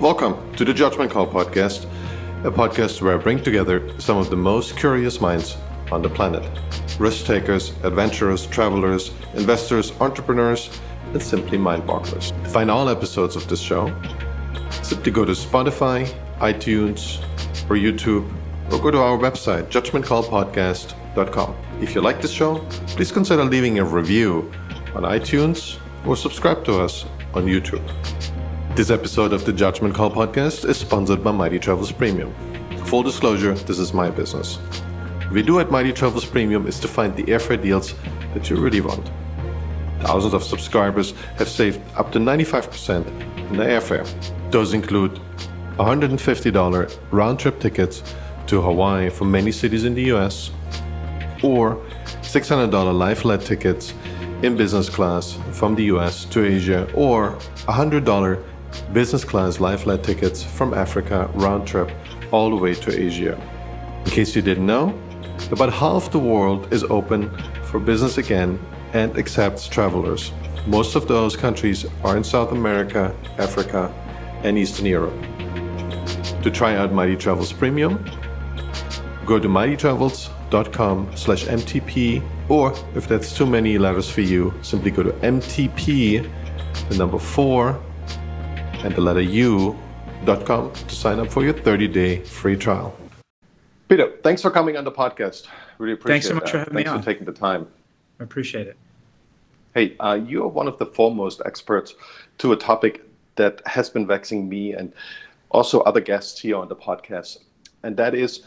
Welcome to the Judgment Call Podcast, a podcast where I bring together some of the most curious minds on the planet risk takers, adventurers, travelers, investors, entrepreneurs, and simply mind bogglers. To find all episodes of this show, simply go to Spotify, iTunes, or YouTube, or go to our website, judgmentcallpodcast.com. If you like this show, please consider leaving a review on iTunes or subscribe to us on YouTube. This episode of the Judgment Call podcast is sponsored by Mighty Travels Premium. Full disclosure, this is my business. What we do at Mighty Travels Premium is to find the airfare deals that you really want. Thousands of subscribers have saved up to 95% in their airfare. Those include $150 round trip tickets to Hawaii from many cities in the US, or $600 lie flat tickets in business class from the US to Asia, or $100 business class lie-flat tickets from Africa round trip all the way to Asia. In case you didn't know, about half the world is open for business again and accepts travelers. Most of those countries are in South America, Africa, and Eastern Europe. To try out Mighty Travels Premium, go to mightytravels.com slash MTP, or if that's too many letters for you, simply go to MTP, the number four, and the letter U.com to sign up for your 30 day free trial. Peter, thanks for coming on the podcast. Really appreciate it. Thanks so much that. for having thanks me on. Thanks for taking the time. I appreciate it. Hey, uh, you are one of the foremost experts to a topic that has been vexing me and also other guests here on the podcast. And that is,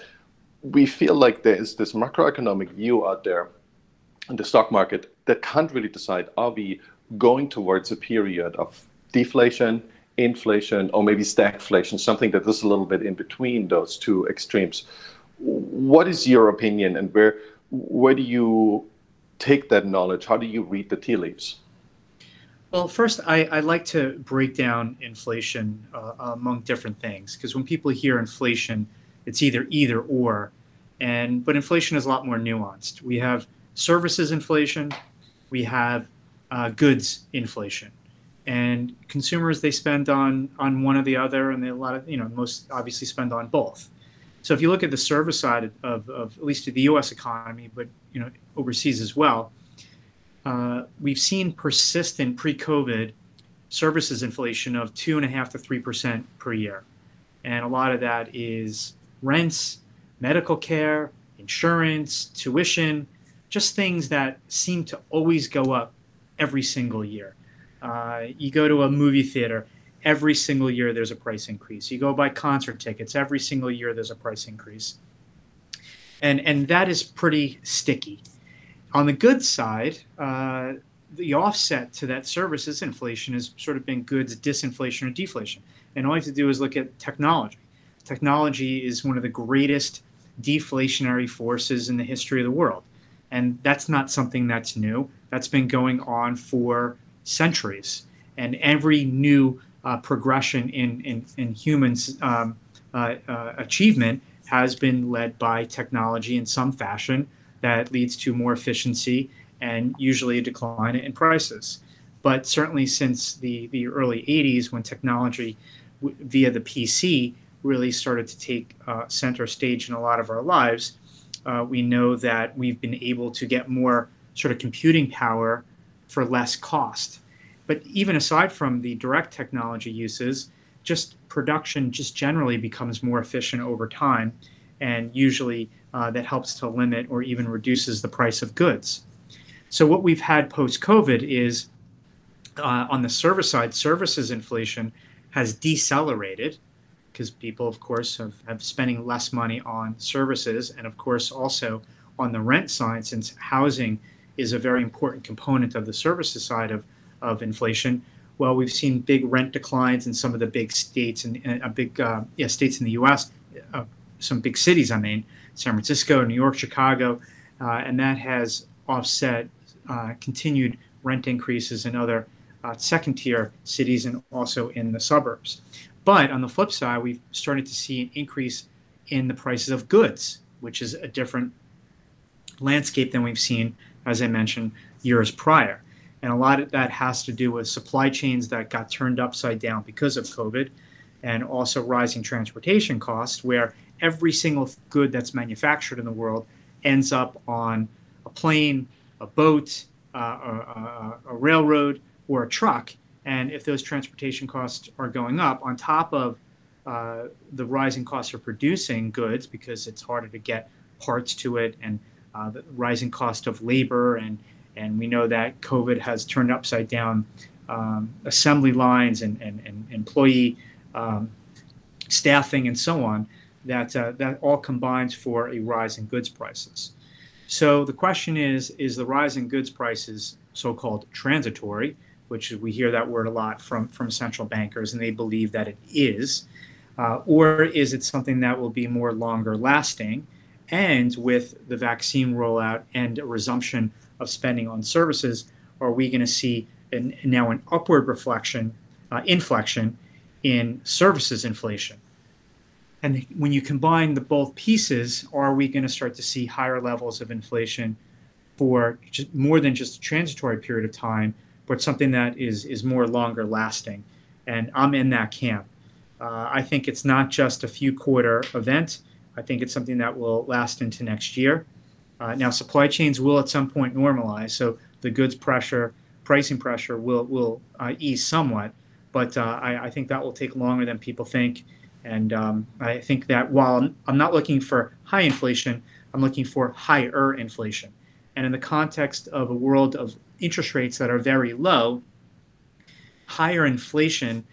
we feel like there is this macroeconomic view out there in the stock market that can't really decide are we going towards a period of deflation, inflation, or maybe stagflation, something that is a little bit in between those two extremes. What is your opinion and where where do you take that knowledge? How do you read the tea leaves? Well, first, I, I like to break down inflation uh, among different things because when people hear inflation, it's either either or, and but inflation is a lot more nuanced. We have services inflation, we have uh, goods inflation, and consumers they spend on on one or the other, and they a lot of you know most obviously spend on both. So if you look at the service side of, of at least the U.S. economy, but you know overseas as well, uh, we've seen persistent pre-COVID services inflation of two and a half to three percent per year, and a lot of that is rents, medical care, insurance, tuition, just things that seem to always go up every single year. Uh, you go to a movie theater, every single year there's a price increase. You go buy concert tickets, every single year there's a price increase. And, and that is pretty sticky. On the goods side, uh, the offset to that services inflation has sort of been goods disinflation or deflation. And all you have to do is look at technology. Technology is one of the greatest deflationary forces in the history of the world. And that's not something that's new. That's been going on for centuries. And every new uh, progression in, in, in humans' um, uh, uh, achievement has been led by technology in some fashion that leads to more efficiency and usually a decline in prices. But certainly since the, the early 80s, when technology w- via the PC really started to take uh, center stage in a lot of our lives, uh, we know that we've been able to get more sort of computing power for less cost. But even aside from the direct technology uses, just production just generally becomes more efficient over time, and usually uh, that helps to limit or even reduces the price of goods. So what we've had post COVID is uh, on the service side, services inflation has decelerated because people, of course, have, have spending less money on services, and of course also on the rent side, since housing is a very important component of the services side of, of inflation. Well, we've seen big rent declines in some of the big states and uh, big uh, yeah states in the U.S. Uh, some big cities, I mean, San Francisco, New York, Chicago, uh, and that has offset uh, continued rent increases in other uh, second tier cities and also in the suburbs. But on the flip side, we've started to see an increase in the prices of goods, which is a different landscape than we've seen, as I mentioned, years prior. And a lot of that has to do with supply chains that got turned upside down because of COVID. and also rising transportation costs, where every single good that's manufactured in the world ends up on a plane, a boat, uh, a, a, railroad, or a truck. And if those transportation costs are going up, on top of uh, the rising costs of producing goods, because it's harder to get parts to it, and uh, the rising cost of labor, and and we know that COVID has turned upside down um, assembly lines and, and, and employee um, staffing and so on, that, uh, that all combines for a rise in goods prices. So the question is is the rise in goods prices so called transitory, which we hear that word a lot from, from central bankers, and they believe that it is, uh, or is it something that will be more longer lasting? And with the vaccine rollout and a resumption of spending on services, are we going to see an, now an upward reflection, uh, inflection in services inflation? And when you combine the both pieces, are we going to start to see higher levels of inflation for just more than just a transitory period of time, but something that is is more longer lasting? And I'm in that camp. Uh, I think it's not just a few quarter event. I think it's something that will last into next year. Uh, now, supply chains will at some point normalize, so the goods pressure, pricing pressure will will uh, ease somewhat, but uh, I, I, think that will take longer than people think. And um, I think that while I'm not looking for high inflation, I'm looking for higher inflation. And in the context of a world of interest rates that are very low, higher inflation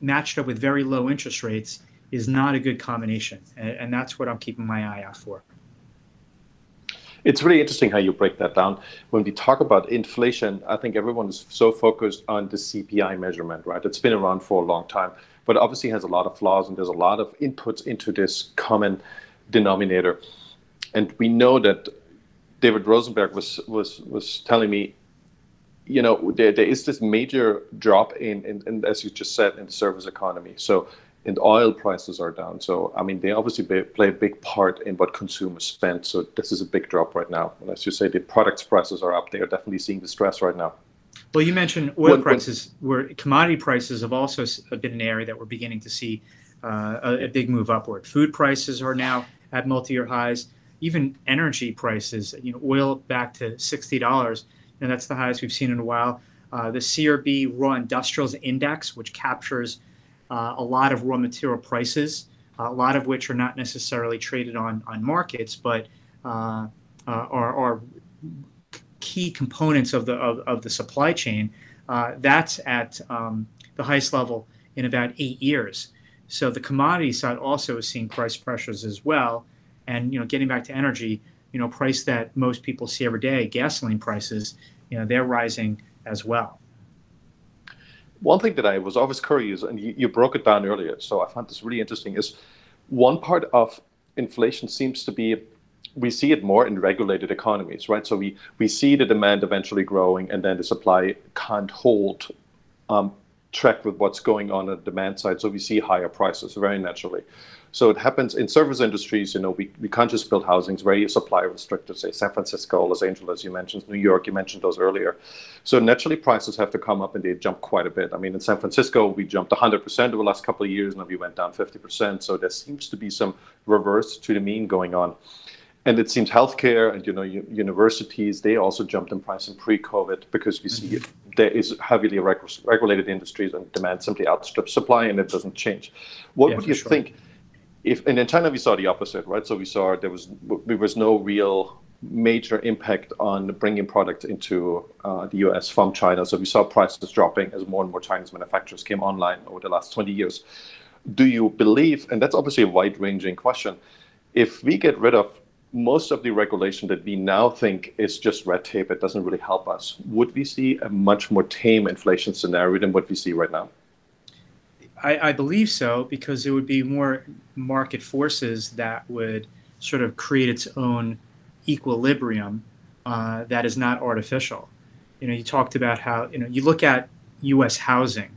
matched up with very low interest rates is not a good combination. And, and that's what I'm keeping my eye out for. It's really interesting how you break that down. When we talk about inflation, I think everyone is so focused on the CPI measurement, right? It's been around for a long time but obviously has a lot of flaws and there's a lot of inputs into this common denominator. And we know that David Rosenberg was was was telling me, you know, there, there is this major drop in, in, in, as you just said, in the service economy. So and oil prices are down. So I mean, they obviously play a big part in what consumers spend. So this is a big drop right now. And as you say, the products prices are up. They are definitely seeing the stress right now. Well, you mentioned oil when, prices, where commodity prices have also been an area that we're beginning to see uh, a, a, big move upward. Food prices are now at multi-year highs. Even energy prices, you know, oil back to sixty dollars, and that's the highest we've seen in a while. Uh, the CRB Raw Industrials Index, which captures uh, a lot of raw material prices, a lot of which are not necessarily traded on on markets, but uh, uh, are, are key components of the of, of the supply chain, uh, that's at um, the highest level in about eight years. So the commodity side also is seeing price pressures as well. And you know, getting back to energy, you know, price that most people see every day, gasoline prices, you know, they're rising as well. One thing that I was always curious, and you, you broke it down earlier, so I found this really interesting, is one part of inflation seems to be we see it more in regulated economies, right? So we, we see the demand eventually growing, and then the supply can't hold um, track with what's going on at the demand side. So we see higher prices very naturally. So it happens in service industries. You know, we, we can't just build housings very supply restricted. Say San Francisco, Los Angeles, you mentioned New York, you mentioned those earlier. So naturally, prices have to come up, and they jump quite a bit. I mean, in San Francisco, we jumped 100% over the last couple of years, and then we went down 50%. So there seems to be some reverse to the mean going on and it seems healthcare and you know universities they also jumped in price in pre-COVID because we see there is heavily reg- regulated industries and demand simply outstrips supply and it doesn't change. What yeah, would you sure. think if and in China we saw the opposite, right? So we saw there was there was no real major impact on bringing products into uh, the US from China. So we saw prices dropping as more and more Chinese manufacturers came online over the last 20 years. Do you believe, and that's obviously a wide ranging question, if we get rid of most of the regulation that we now think is just red tape, it doesn't really help us. Would we see a much more tame inflation scenario than what we see right now? I, I believe so because it would be more market forces that would sort of create its own equilibrium uh, that is not artificial. You know, you talked about how you know you look at U.S. housing.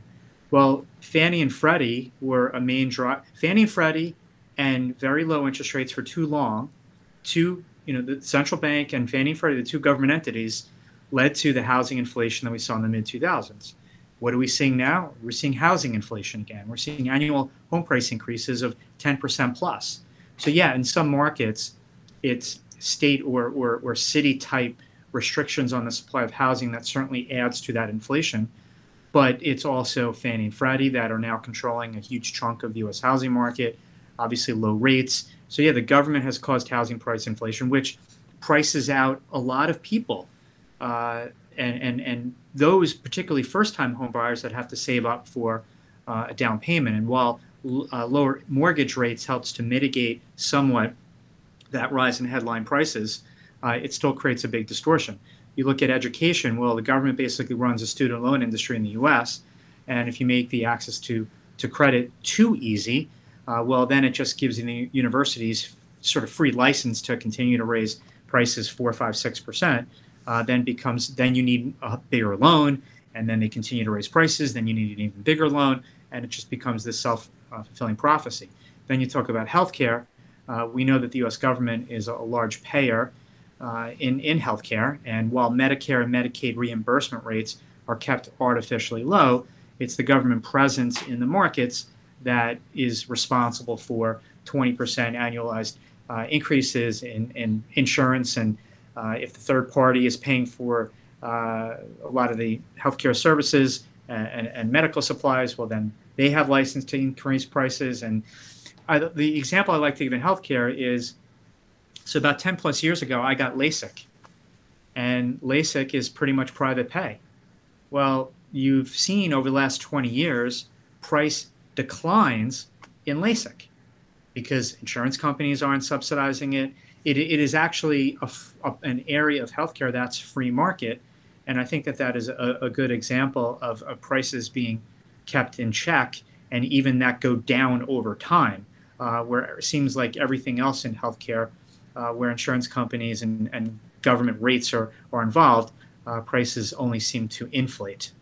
Well, Fannie and Freddie were a main draw. Fannie and Freddie and very low interest rates for too long two, you know, the central bank and Fannie and Freddie, the two government entities, led to the housing inflation that we saw in the mid 2000s. What are we seeing now? We're seeing housing inflation again. We're seeing annual home price increases of 10% plus. So, yeah, in some markets, it's state or, or, or city type restrictions on the supply of housing that certainly adds to that inflation. But it's also Fannie and Freddie that are now controlling a huge chunk of the US housing market, obviously low rates. So, yeah, the government has caused housing price inflation, which prices out a lot of people. Uh, and, and, and those, particularly first time home buyers that have to save up for uh, a down payment. And while uh, lower mortgage rates helps to mitigate somewhat that rise in headline prices, uh, it still creates a big distortion. You look at education, well, the government basically runs a student loan industry in the US. And if you make the access to, to credit too easy, uh, well, then it just gives the universities sort of free license to continue to raise prices four, five, six percent. Uh, then becomes then you need a bigger loan, and then they continue to raise prices. Then you need an even bigger loan, and it just becomes this self-fulfilling prophecy. Then you talk about healthcare. Uh, we know that the U.S. government is a large payer uh, in in healthcare, and while Medicare and Medicaid reimbursement rates are kept artificially low, it's the government presence in the markets that is responsible for 20% annualized uh, increases in, in insurance. And uh, if the third party is paying for uh, a lot of the healthcare services and, and, and, medical supplies, well, then they have license to increase prices. And I, the example I like to give in healthcare is so about 10 plus years ago, I got LASIK. And LASIK is pretty much private pay. Well, you've seen over the last 20 years price declines in LASIK because insurance companies aren't subsidizing it. It, it is actually a, a, an area of healthcare that's free market. And I think that that is a, a good example of, of, prices being kept in check and even that go down over time, uh, where it seems like everything else in healthcare, uh, where insurance companies and, and government rates are, are involved, uh, prices only seem to inflate.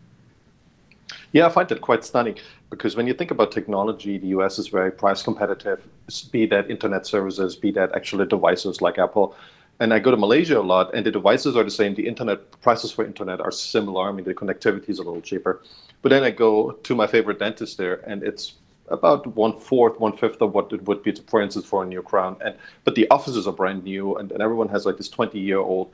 Yeah, I find that quite stunning because when you think about technology, the US is very price competitive, be that internet services, be that actually devices like Apple. And I go to Malaysia a lot, and the devices are the same. The internet prices for internet are similar. I mean, the connectivity is a little cheaper. But then I go to my favorite dentist there, and it's about one fourth, one fifth of what it would be, to, for instance, for a new crown. And but the offices are brand new, and, and everyone has like this 20 year old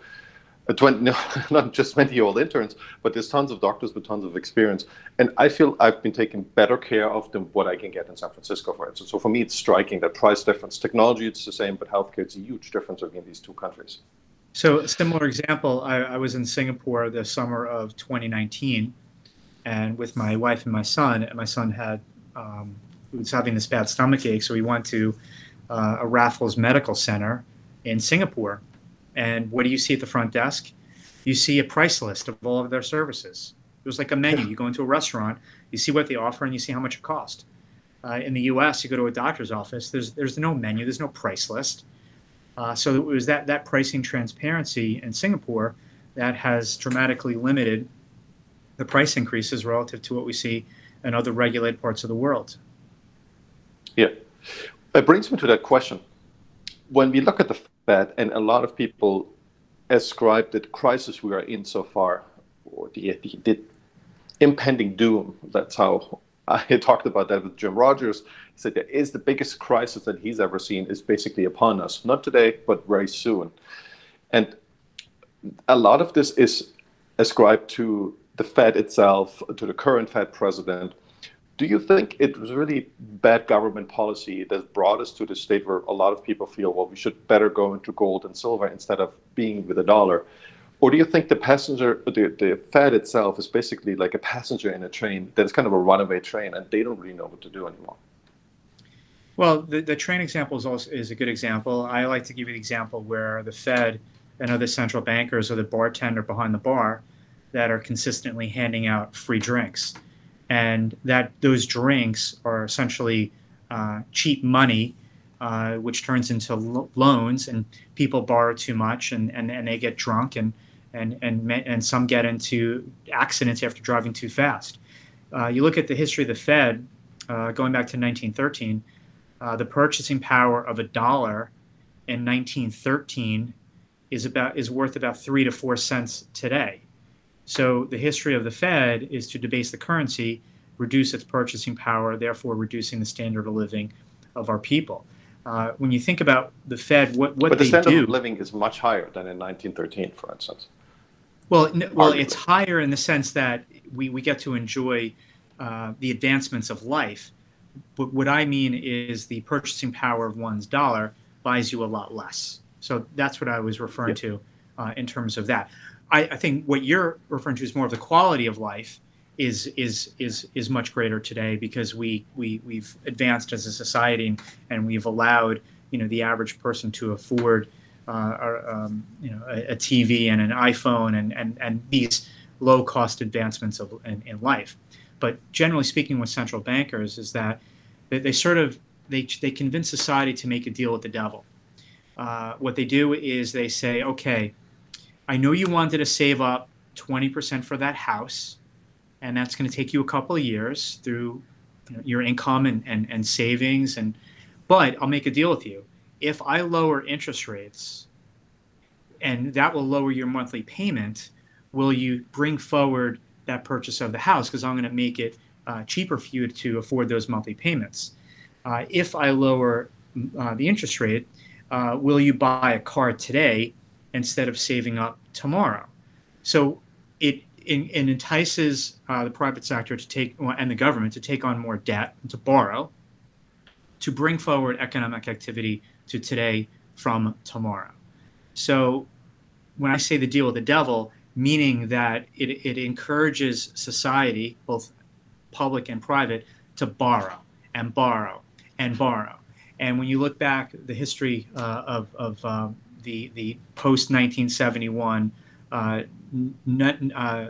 20, no, not just 20 year old interns, but there's tons of doctors with tons of experience. And I feel I've been taken better care of than what I can get in San Francisco, for instance. So for me, it's striking that price difference. Technology, it's the same, but healthcare, it's a huge difference between these two countries. So, a similar example, I, I was in Singapore the summer of 2019, and with my wife and my son, and my son had um, was having this bad stomach ache, so we went to uh, a Raffles Medical Center in Singapore and what do you see at the front desk? You see a price list of all of their services. It was like a menu. You go into a restaurant, you see what they offer, and you see how much it costs. Uh, in the U.S., you go to a doctor's office. There's there's no menu. There's no price list. Uh, so it was that that pricing transparency in Singapore that has dramatically limited the price increases relative to what we see in other regulated parts of the world. Yeah, it brings me to that question. When we look at the bad. And a lot of people ascribe the crisis we are in so far, or the, the, the impending doom. That's how I talked about that with Jim Rogers. He said there is the biggest crisis that he's ever seen is basically upon us. Not today, but very soon. And a lot of this is ascribed to the Fed itself, to the current Fed president, do you think it was really bad government policy that brought us to the state where a lot of people feel, well, we should better go into gold and silver instead of being with a dollar? Or do you think the passenger, the, the Fed itself is basically like a passenger in a train that is kind of a runaway train and they don't really know what to do anymore? Well, the, the train example is, also, is a good example. I like to give you the example where the Fed and other central bankers are the bartender behind the bar that are consistently handing out free drinks and that those drinks are essentially uh, cheap money, uh, which turns into lo- loans, and people borrow too much, and, and, and they get drunk, and and and and some get into accidents after driving too fast. Uh, you look at the history of the Fed, uh, going back to 1913, uh, the purchasing power of a dollar in 1913 is about is worth about three to four cents today. So the history of the Fed is to debase the currency, reduce its purchasing power, therefore reducing the standard of living of our people. Uh, when you think about the Fed, what, what but the standard do, of living is much higher than in 1913, for instance. well, well, Arguably. it's higher in the sense that we, we get to enjoy uh, the advancements of life. But what I mean is the purchasing power of one's dollar buys you a lot less. So that's what I was referring Yeah. to uh, in terms of that. I, I think what you're referring to is more of the quality of life is is is is much greater today because we we we've advanced as a society and, we've allowed you know the average person to afford uh, our, um, you know a, a TV and an iPhone and and and these low cost advancements of in, in life. But generally speaking, with central bankers, is that they, they sort of they they convince society to make a deal with the devil. Uh, what they do is they say, okay, I know you wanted to save up 20% for that house, and that's going to take you a couple of years through you know, your income and, and, and savings. And but I'll make a deal with you. If I lower interest rates, and that will lower your monthly payment, will you bring forward that purchase of the house? Because I'm going to make it uh, cheaper for you to afford those monthly payments. Uh, if I lower uh, the interest rate, uh, will you buy a car today instead of saving up tomorrow? So it, it, it entices uh, the private sector to take and the government to take on more debt and to borrow to bring forward economic activity to today from tomorrow. So when I say the deal with the devil, meaning that it, it encourages society, both public and private, to borrow and borrow and borrow. And when you look back the history uh, of, of um, the, the post 1971 uh, uh,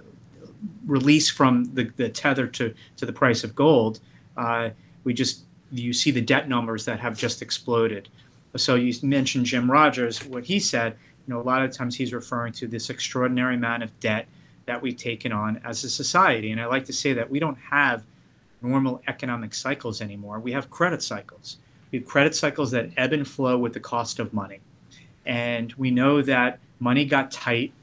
release from the, the tether to, to the price of gold, uh, we just you see the debt numbers that have just exploded. So you mentioned Jim Rogers, what he said. You know, a lot of times he's referring to this extraordinary amount of debt that we've taken on as a society. And I like to say that we don't have normal economic cycles anymore. We have credit cycles. We have credit cycles that ebb and flow with the cost of money. And we know that money got tight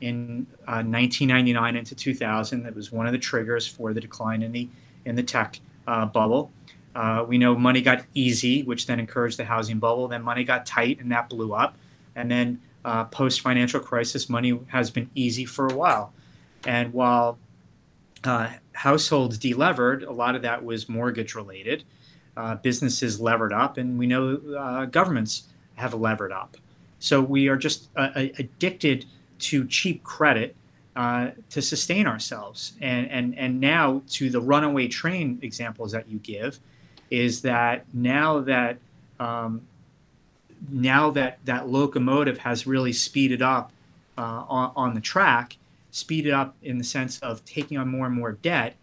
in uh, 1999 into 2000. That was one of the triggers for the decline in the in the tech uh, bubble. Uh, we know money got easy, which then encouraged the housing bubble. Then money got tight, and that blew up. And then uh, post financial crisis, money has been easy for a while. And while uh, households delevered, a lot of that was mortgage related. Uh, businesses levered up, and we know governments have levered up. So we are just uh, addicted to cheap credit uh, to sustain ourselves. And, and, and now, to the runaway train examples that you give, is that now that um, now that that locomotive has really speeded up uh, on, on the track, speeded up in the sense of taking on more and more debt,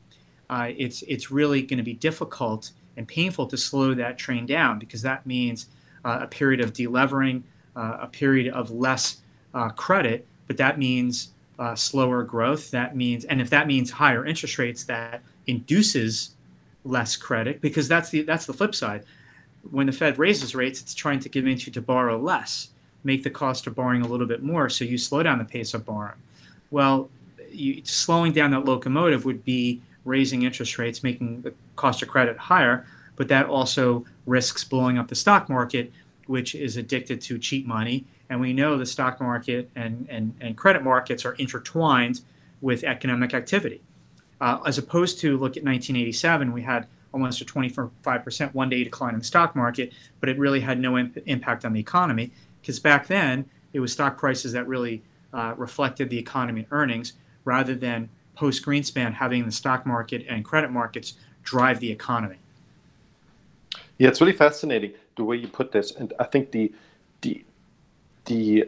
uh, it's it's really going to be difficult and painful to slow that train down because that means uh, a period of delevering, a period of less uh, credit, but that means uh, slower growth. That means, and if that means higher interest rates, that induces less credit because that's the that's the flip side. When the Fed raises rates, it's trying to convince you to borrow less, make the cost of borrowing a little bit more, so you slow down the pace of borrowing. Well, you, slowing down that locomotive would be raising interest rates, making the cost of credit higher, but that also risks blowing up the stock market, which is addicted to cheap money. And we know the stock market and, and, and credit markets are intertwined with economic activity. Uh, as opposed to look at 1987, we had almost a 25% one day decline in the stock market, but it really had no imp- impact on the economy because back then it was stock prices that really uh, reflected the economy and earnings rather than post Greenspan having the stock market and credit markets drive the economy. Yeah, it's really fascinating the way you put this, and I think the the the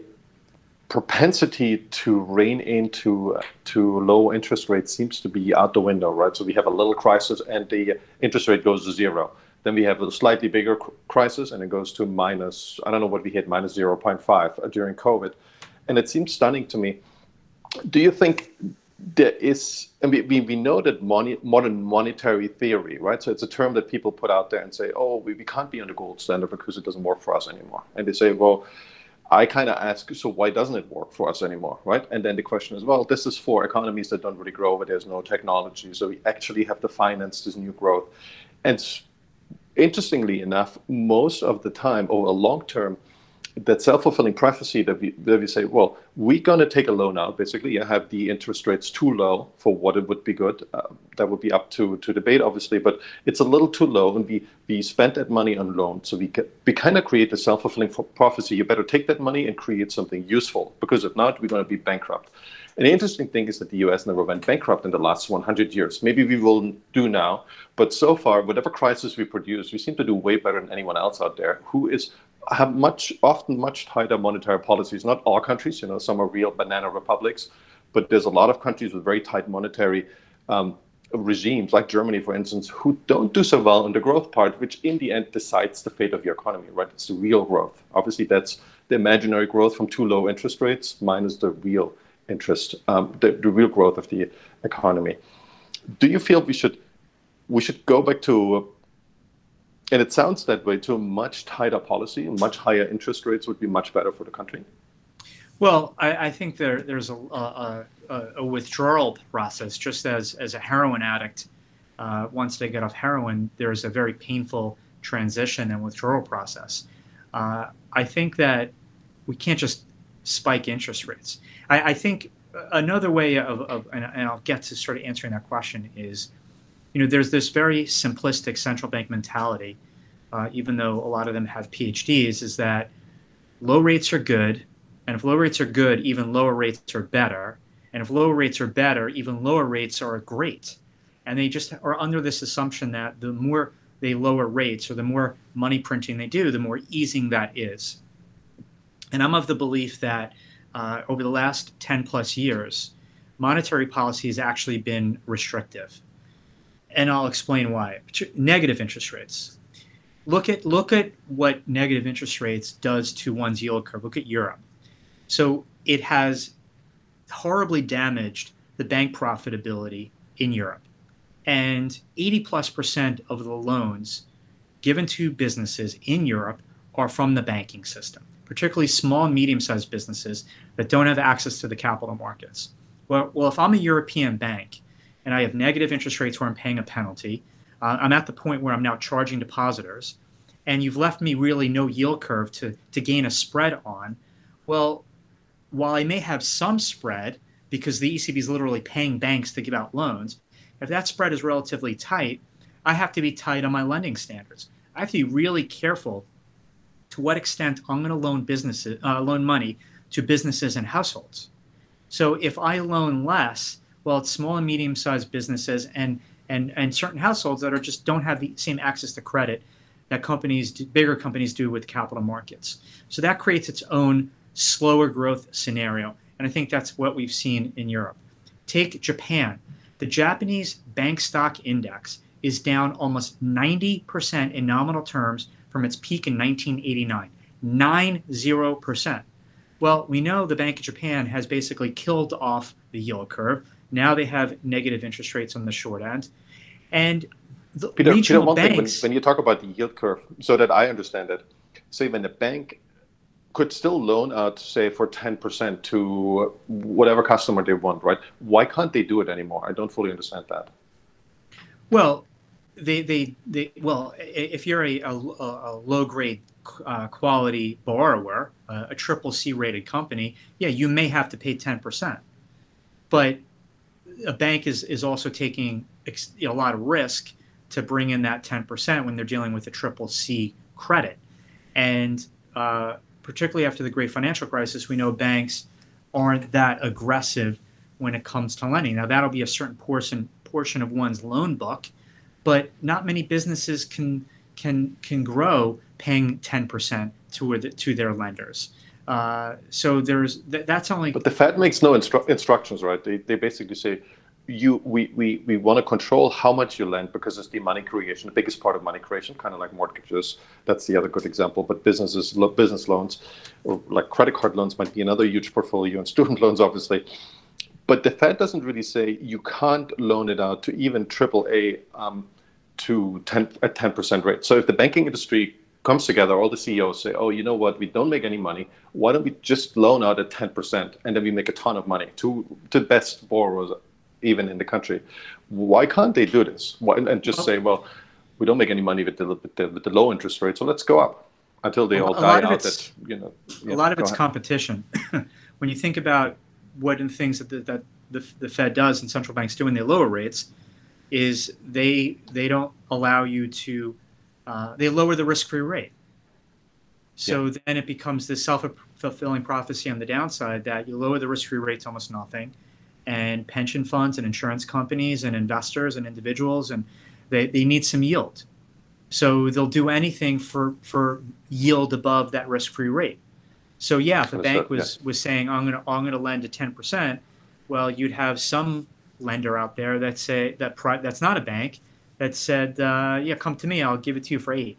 propensity to rein into to low interest rates seems to be out the window, right? So we have a little crisis, and the interest rate goes to zero. Then we have a slightly bigger crisis, and it goes to minus. I don't know what we hit, minus zero point five during COVID, and it seems stunning to me. Do you think there is, and we, we, know that money, modern monetary theory, right? So it's a term that people put out there and say, oh, we, we can't be on the gold standard because it doesn't work for us anymore. And they say, well, I kind of ask, so why doesn't it work for us anymore, right? And then the question is, well, this is for economies that don't really grow, but there's no technology, so we actually have to finance this new growth. And interestingly enough, most of the time, over a long term, that self-fulfilling prophecy that we, that we say, well, we're going to take a loan out, basically, you have the interest rates too low for what it would be good. Uh, that would be up to, to debate, obviously, but it's a little too low, and we, we spent that money on loans. So we, we kind of create a self-fulfilling prophecy. You better take that money and create something useful, because if not, we're going to be bankrupt. And the interesting thing is that the US never went bankrupt in the last 100 years. Maybe we will do now, but so far, whatever crisis we produce, we seem to do way better than anyone else out there who is have much, often much tighter monetary policies. Not all countries, you know, some are real banana republics, but there's a lot of countries with very tight monetary um, regimes, like Germany, for instance, who don't do so well on the growth part, which in the end decides the fate of your economy, right? It's the real growth. Obviously, that's the imaginary growth from too low interest rates minus the real interest, um, the, the real growth of the economy. Do you feel we should we should go back to and it sounds that way to a much tighter policy, much higher interest rates would be much better for the country. Well, I, I think there, there's a, a, a, withdrawal process, just as, as a heroin addict, uh, once they get off heroin, there's a very painful transition and withdrawal process. Uh, I think that we can't just spike interest rates. I, I think another way of, of and, and I'll get to sort of answering that question is you know, there's this very simplistic central bank mentality, uh, even though a lot of them have PhDs, is that low rates are good, and if low rates are good, even lower rates are better, and if lower rates are better, even lower rates are great. And they just are under this assumption that the more they lower rates or the more money printing they do, the more easing that is. And I'm of the belief that uh, over the last 10 plus years, monetary policy has actually been restrictive and I'll explain why. Negative interest rates. Look at look at what negative interest rates does to one's yield curve. Look at Europe. So it has horribly damaged the bank profitability in Europe. And 80 plus percent of the loans given to businesses in Europe are from the banking system, particularly small and medium sized businesses that don't have access to the capital markets. Well, well, if I'm a European bank and I have negative interest rates where I'm paying a penalty. Uh, I'm at the point where I'm now charging depositors, and you've left me really no yield curve to, to gain a spread on. Well, while I may have some spread because the ECB is literally paying banks to give out loans, if that spread is relatively tight, I have to be tight on my lending standards. I have to be really careful to what extent I'm going to loan businesses, uh, loan money to businesses and households. So if I loan less, well, it's small and medium sized businesses and, and, and certain households that are just don't have the same access to credit that companies, do, bigger companies do with capital markets. So that creates its own slower growth scenario. And I think that's what we've seen in Europe. Take Japan. The Japanese bank stock index is down almost 90% in nominal terms from its peak in 1989. 90%. Well, we know the Bank of Japan has basically killed off the yield curve. Now they have negative interest rates on the short end. And the Peter, regional Peter, banks. Thing, when, when, you talk about the yield curve, so that I understand it, say when the bank could still loan out, say, for 10% to whatever customer they want, right? Why can't they do it anymore? I don't fully understand that. Well, they, they, they well, if you're a, a, a low grade uh, quality borrower, uh, a triple C rated company, yeah, you may have to pay 10%. But a bank is is also taking a lot of risk to bring in that 10% when they're dealing with a triple C credit. And uh, particularly after the great financial crisis, we know banks aren't that aggressive when it comes to lending. Now, that'll be a certain portion portion of one's loan book, but not many businesses can can can grow paying 10% to to their lenders. Uh, so there's th- that's only. But the Fed makes no instru- instructions, right? They, they basically say you we, we, we want to control how much you lend because it's the money creation, the biggest part of money creation, kind of like mortgages. That's the other good example. But businesses, lo- business loans, or like credit card loans, might be another huge portfolio, and student loans, obviously. But the Fed doesn't really say you can't loan it out to even AAA um, to 10 at 10% rate. So if the banking industry comes together, all the CEOs say, "Oh, you know what? We don't make any money. Why don't we just loan out at 10% and then we make a ton of money to to the best borrowers even in the country? Why can't they do this? Why, and just say, well, we don't make any money with the, with the, with the low interest rate, so let's go up until they all die out. That you know, yeah, a lot of it's ahead. competition. when you think about what the things that the, that the, the Fed does and central banks do when they lower rates, is they they don't allow you to uh, they lower the risk-free rate. So yeah. then it becomes this self-fulfilling prophecy on the downside that you lower the risk-free rate to almost nothing, and pension funds and insurance companies and investors and individuals and they, they need some yield. So they'll do anything for for yield above that risk-free rate. So yeah, if a bank was yeah. was saying I'm gonna I'm gonna lend at 10 percent, well you'd have some lender out there that say that pri- that's not a bank that said, uh, yeah, come to me, I'll give it to you for eight,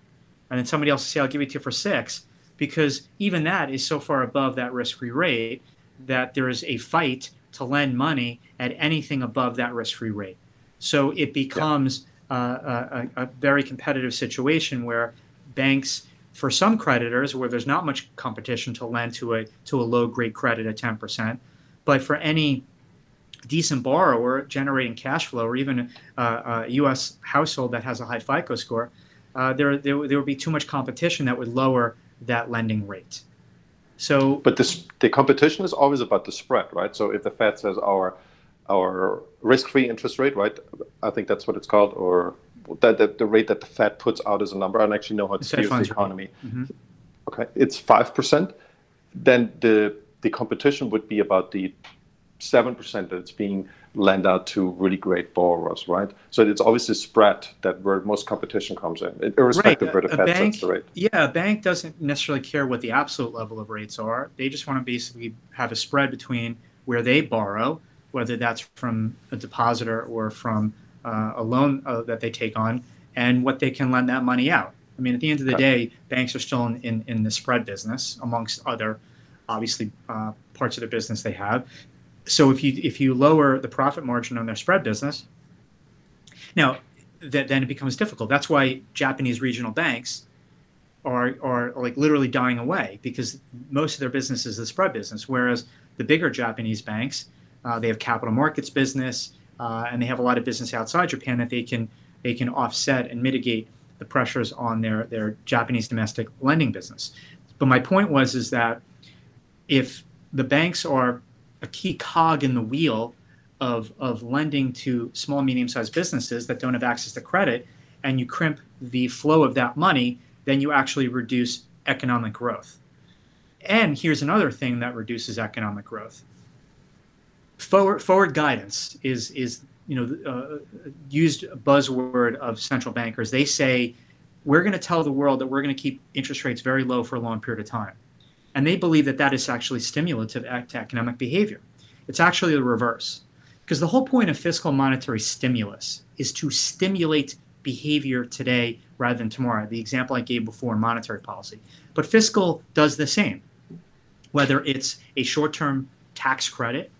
and then somebody else will say, I'll give it to you for six, because even that is so far above that risk-free rate that there is a fight to lend money at anything above that risk-free rate. So it becomes yeah. uh, a, a, very competitive situation where banks, for some creditors, where there's not much competition to lend to a to a low-grade credit at 10%, but for any decent borrower generating cash flow, or even a, a U.S. household that has a high FICO score, uh, there, there, there would be too much competition that would lower that lending rate. So, but this, the competition is always about the spread, right? So if the Fed says our our risk-free interest rate, right? I think that's what it's called, or that, that the rate that the Fed puts out as a number. I don't actually know how to use the economy. Mm-hmm. Okay, it's five percent. Then the the competition would be about the seven percent that's being lent out to really great borrowers, right? So it's always the spread that where most competition comes in, irrespective right. where the Fed sets the rate. Yeah, a bank doesn't necessarily care what the absolute level of rates are. They just want to basically have a spread between where they borrow, whether that's from a depositor or from uh, a loan uh, that they take on, and what they can lend that money out. I mean, at the end of the okay. day, banks are still in, in, in, the spread business, amongst other, obviously, uh, parts of the business they have so if you if you lower the profit margin on their spread business, now that then it becomes difficult. That's why Japanese regional banks are are like literally dying away because most of their business is the spread business, whereas the bigger Japanese banks uh, they have capital markets business uh, and they have a lot of business outside Japan that they can they can offset and mitigate the pressures on their their Japanese domestic lending business. But my point was is that if the banks are a key cog in the wheel of, of lending to small, medium sized businesses that don't have access to credit, and you crimp the flow of that money, then you actually reduce economic growth. And here's another thing that reduces economic growth. Forward, forward guidance is, is you know, uh, used buzzword of central bankers. They say, we're going to tell the world that we're going to keep interest rates very low for a long period of time. And they believe that that is actually stimulative to economic behavior. It's actually the reverse. Because the whole point of fiscal monetary stimulus is to stimulate behavior today rather than tomorrow. The example I gave before in monetary policy. But fiscal does the same. Whether it's a short term tax credit,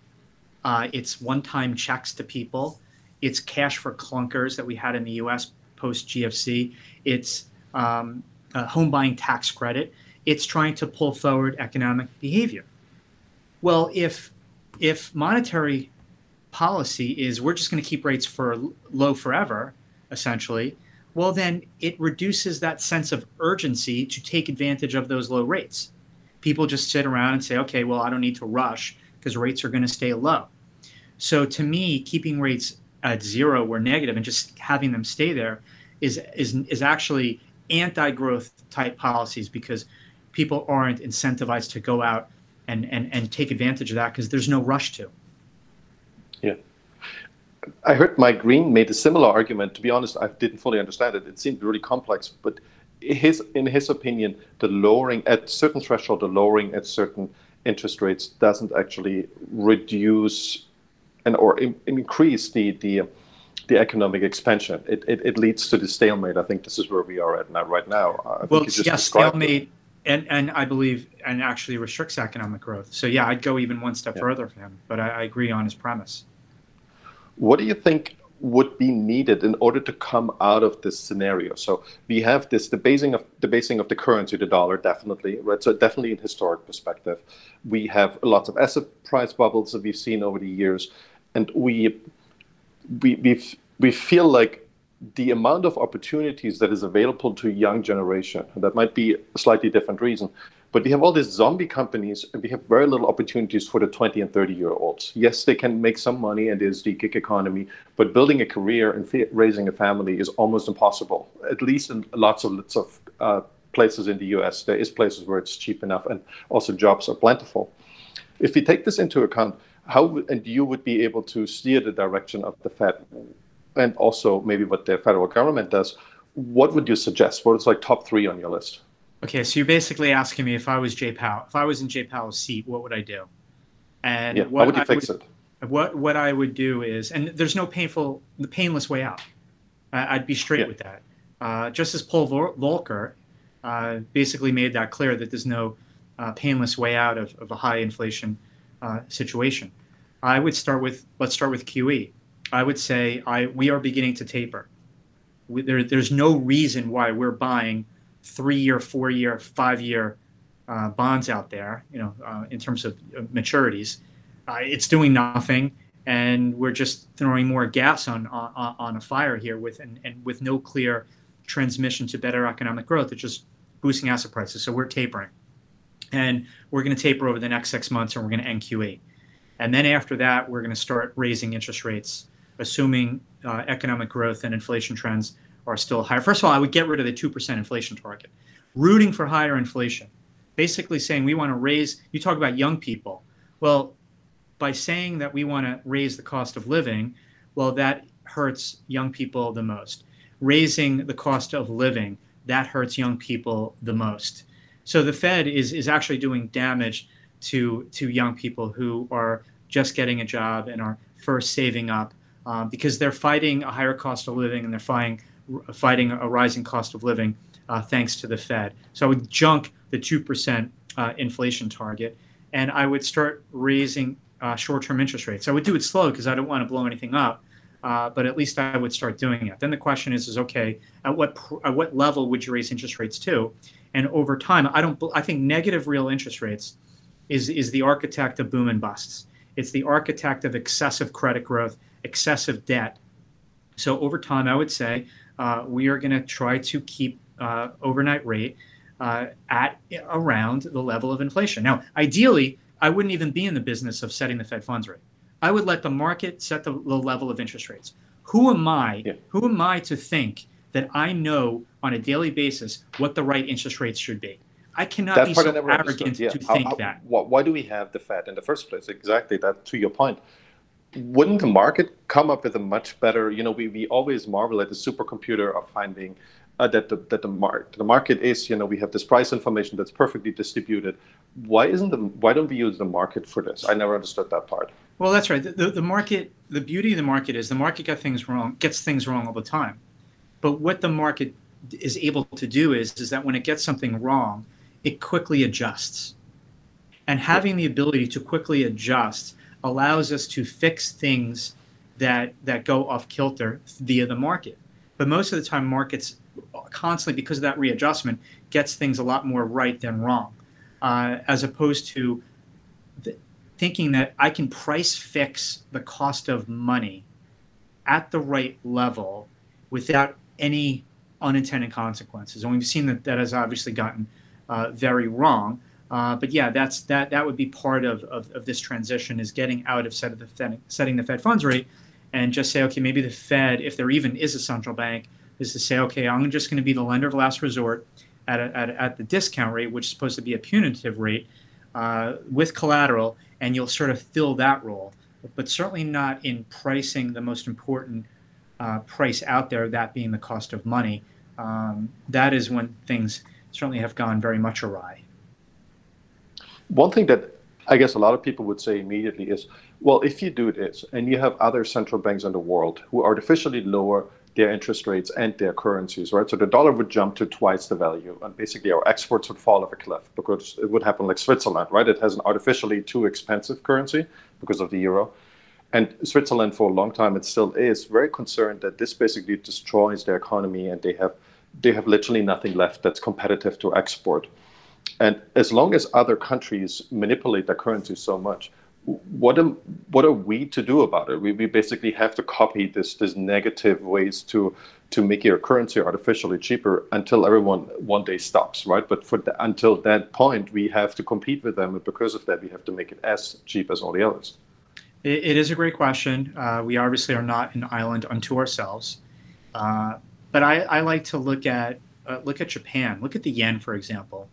uh, it's one time checks to people, it's cash for clunkers that we had in the US post GFC, it's um, a home buying tax credit it's trying to pull forward economic behavior. Well, if if monetary policy is we're just going to keep rates for low forever, essentially, well then it reduces that sense of urgency to take advantage of those low rates. People just sit around and say, okay, well I don't need to rush because rates are going to stay low. So to me, keeping rates at zero or negative and just having them stay there is is is actually anti-growth type policies because people aren't incentivized to go out and, and, and take advantage of that because there's no rush to. Yeah. I heard Mike Green made a similar argument. To be honest, I didn't fully understand it. It seemed really complex, but his, in his opinion, the lowering at certain threshold, the lowering at certain interest rates doesn't actually reduce and or in, increase the the the economic expansion. It, it, it leads to the stalemate. I think this is where we are at now, right now. I well, yeah, stalemate. It and and I believe and actually restricts economic growth. So yeah, I'd go even one step yeah. further for him. But I, I, agree on his premise. What do you think? would be needed in order to come out of this scenario? So we have this the basing of the basing of the currency, the dollar, definitely, right? So definitely in historic perspective, we have lots of asset price bubbles that we've seen over the years, and we we we we feel like the amount of opportunities that is available to young generation that might be a slightly different reason but we have all these zombie companies, and we have very little opportunities for the 20 and 30 year olds. Yes, they can make some money, and there's the gig economy, but building a career and raising a family is almost impossible. At least in lots of lots of uh, places in the U.S., there is places where it's cheap enough, and also jobs are plentiful. If we take this into account, how and you would be able to steer the direction of the Fed, and also maybe what the federal government does. What would you suggest? What is like top three on your list? Okay, so you're basically asking me if I was Jay Powell, if I was in Jay Powell's seat, what would I do? And yeah, how would you fix would, it? What what I would do is, and there's no painful, the painless way out. I'd be straight yeah. with that. Uh, Justice Paul Volcker uh, basically made that clear that there's no uh, painless way out of, of a high inflation uh, situation. I would start with let's start with QE. I would say I we are beginning to taper. We, there, there's no reason why we're buying three year, four year, five year uh, bonds out there, you know, uh, in terms of maturities. Uh, it's doing nothing, and we're just throwing more gas on on, on a fire here with and, and with no clear transmission to better economic growth. It's just boosting asset prices. So we're tapering, and we're going to taper over the next six months, and we're going to end QE, and then after that, we're going to start raising interest rates, assuming uh, economic growth and inflation trends are still higher. First of all, I would get rid of the 2% inflation target. Rooting for higher inflation, basically saying we want to raise, you talk about young people. Well, by saying that we want to raise the cost of living, well, that hurts young people the most. Raising the cost of living, that hurts young people the most. So the Fed is, is actually doing damage to, to young people who are just getting a job and are first saving up um, because they're fighting a higher cost of living and they're fighting fighting a rising cost of living uh, thanks to the Fed. So I would junk the 2% uh, inflation target and I would start raising uh, short term interest rates. I would do it slow because I don't want to blow anything up. Uh, but at least I would start doing it. Then the question is, is okay, at what at what level would you raise interest rates to? And over time, I don't. I think negative real interest rates is is the architect of boom and busts. It's the architect of excessive credit growth, excessive debt. So over time, I would say uh, we are going to try to keep uh, overnight rate uh, at around the level of inflation. Now, ideally, I wouldn't even be in the business of setting the Fed funds rate. I would let the market set the, the level of interest rates. Who am I? Yeah. Who am I to think that I know on a daily basis what the right interest rates should be? I cannot that be so arrogant yeah. to how, think how, that. Why do we have the Fed in the first place? Exactly that. To your point, wouldn't the market come up with a much better you know we, we always marvel at the supercomputer of finding uh, that the that the, mar- the market is you know we have this price information that's perfectly distributed. Why isn't the why don't we use the market for this? I never understood that part. Well that's right. The, the market the beauty of the market is the market gets things wrong gets things wrong all the time. But what the market is able to do is is that when it gets something wrong it quickly adjusts. And having the ability to quickly adjust allows us to fix things that that go off kilter via the market. But most of the time, markets constantly, because of that readjustment, gets things a lot more right than wrong, uh, as opposed to th- thinking that I can price fix the cost of money at the right level without any unintended consequences. And we've seen that that has obviously gotten uh, very wrong. Uh, but yeah, that's that. That would be part of, of, of this transition is getting out of set the Fed, setting the Fed funds rate, and just say, okay, maybe the Fed, if there even is a central bank, is to say, okay, I'm just going to be the lender of last resort at, a, at, at the discount rate, which is supposed to be a punitive rate uh, with collateral, and you'll sort of fill that role, but certainly not in pricing the most important uh, price out there, that being the cost of money. Um, that is when things certainly have gone very much awry. One thing that I guess a lot of people would say immediately is, well, if you do this and you have other central banks in the world who artificially lower their interest rates and their currencies, right? So the dollar would jump to twice the value, and basically our exports would fall off a cliff because it would happen like Switzerland, right? It has an artificially too expensive currency because of the euro. And Switzerland, for a long time, it still is very concerned that this basically destroys their economy, and they have they have literally nothing left that's competitive to export. And as long as other countries manipulate their currency so much, what am what are we to do about it? We, we basically have to copy this this negative ways to to make your currency artificially cheaper until everyone one day stops, right? But for the, until that point, we have to compete with them, and because of that, we have to make it as cheap as all the others. it, it is a great question. Uh, we obviously are not an island unto ourselves, uh, but I, I, like to look at uh, look at Japan. Look at the yen, for example.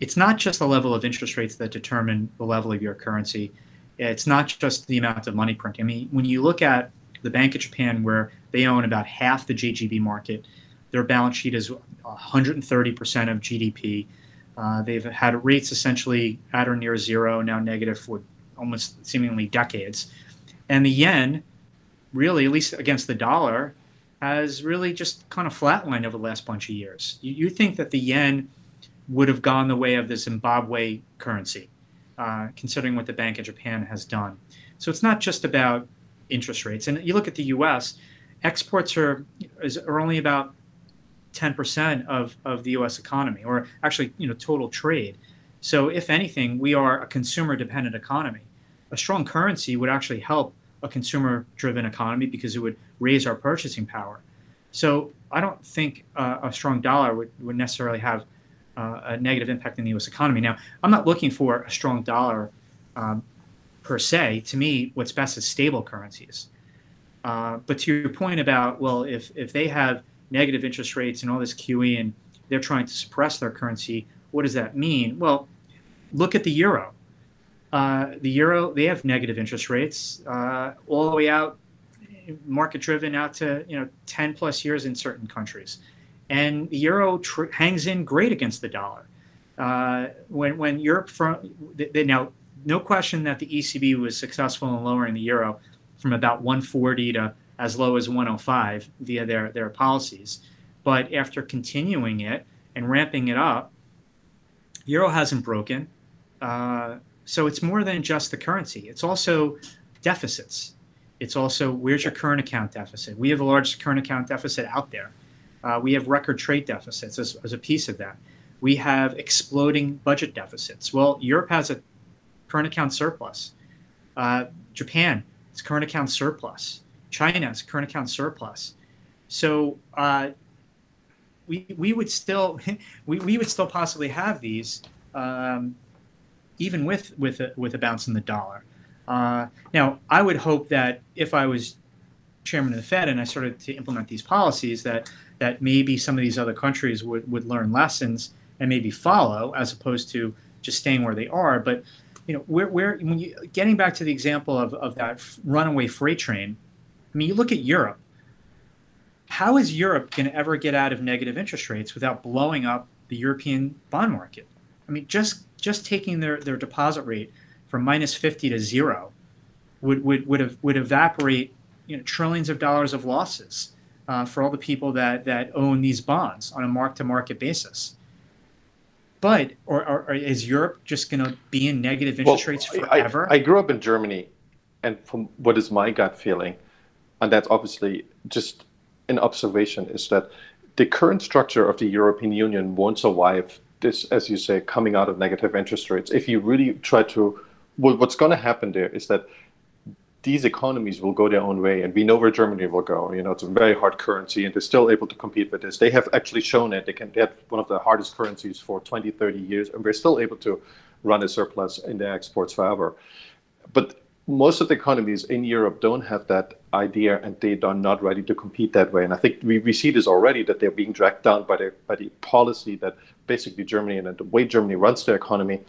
It's not just the level of interest rates that determine the level of your currency it's not just the amount of money printing. I mean, when you look at the Bank of Japan, where they own about half the JGB market, their balance sheet is 130% of GDP. Uh, they've had rates essentially at or near zero, now negative for almost seemingly decades. And the yen, really, at least against the dollar, has really just kind of flatlined over the last bunch of years. You, you think that the yen would have gone the way of the Zimbabwe currency uh, considering what the Bank of Japan has done. So it's not just about interest rates. And you look at the U.S., exports are is, are only about 10% of, of the U.S. economy, or actually, you know, total trade. So if anything, we are a consumer-dependent economy. A strong currency would actually help a consumer-driven economy because it would raise our purchasing power. So I don't think uh, a strong dollar would, would necessarily have uh, a negative impact in the U.S. economy. Now, I'm not looking for a strong dollar um, per se. To me, what's best is stable currencies. Uh, but to your point about well, if if they have negative interest rates and all this QE and they're trying to suppress their currency, what does that mean? Well, look at the euro. Uh, the euro they have negative interest rates uh, all the way out, market driven out to you know 10 plus years in certain countries and the euro tr- hangs in great against the dollar. Uh, when when Europe from they, they, now no question that the ECB was successful in lowering the euro from about 140 to as low as 105 via their their policies, but after continuing it and ramping it up, euro hasn't broken. Uh, so it's more than just the currency. It's also deficits. It's also where's your current account deficit? We have the largest current account deficit out there. Uh, we have record trade deficits as, as a piece of that. We have exploding budget deficits. Well, Europe has a current account surplus. Uh, Japan has current account surplus. China has current account surplus. So uh, we, we would still we, we would still possibly have these um, even with with a, with a bounce in the dollar. Uh, now, I would hope that if I was chairman of the Fed and I started to implement these policies, that that maybe some of these other countries would, would learn lessons and maybe follow as opposed to just staying where they are. But you know, where, where when you getting back to the example of, of that runaway freight train, I mean, you look at Europe. How is Europe going to ever get out of negative interest rates without blowing up the European bond market? I mean, just just taking their, their deposit rate from minus 50 to zero would, would, would, have, would evaporate you know, trillions of dollars of losses uh, for all the people that, that own these bonds on a mark to market basis. But or, or, or is Europe just going to be in negative interest well, rates forever? I, I grew up in Germany, and from what is my gut feeling, and that's obviously just an observation, is that the current structure of the European Union won't survive this, as you say, coming out of negative interest rates. If you really try to, well, what's going to happen there is that these economies will go their own way, and we know where Germany will go. You know, it's a very hard currency, and they're still able to compete with this. They have actually shown it. They can get one of the hardest currencies for 20, 30 years, and we're still able to run a surplus in their exports forever. But most of the economies in Europe don't have that idea, and they are not ready to compete that way. And I think we, we see this already that they're being dragged down by the by the policy that basically Germany and the way Germany runs their economy.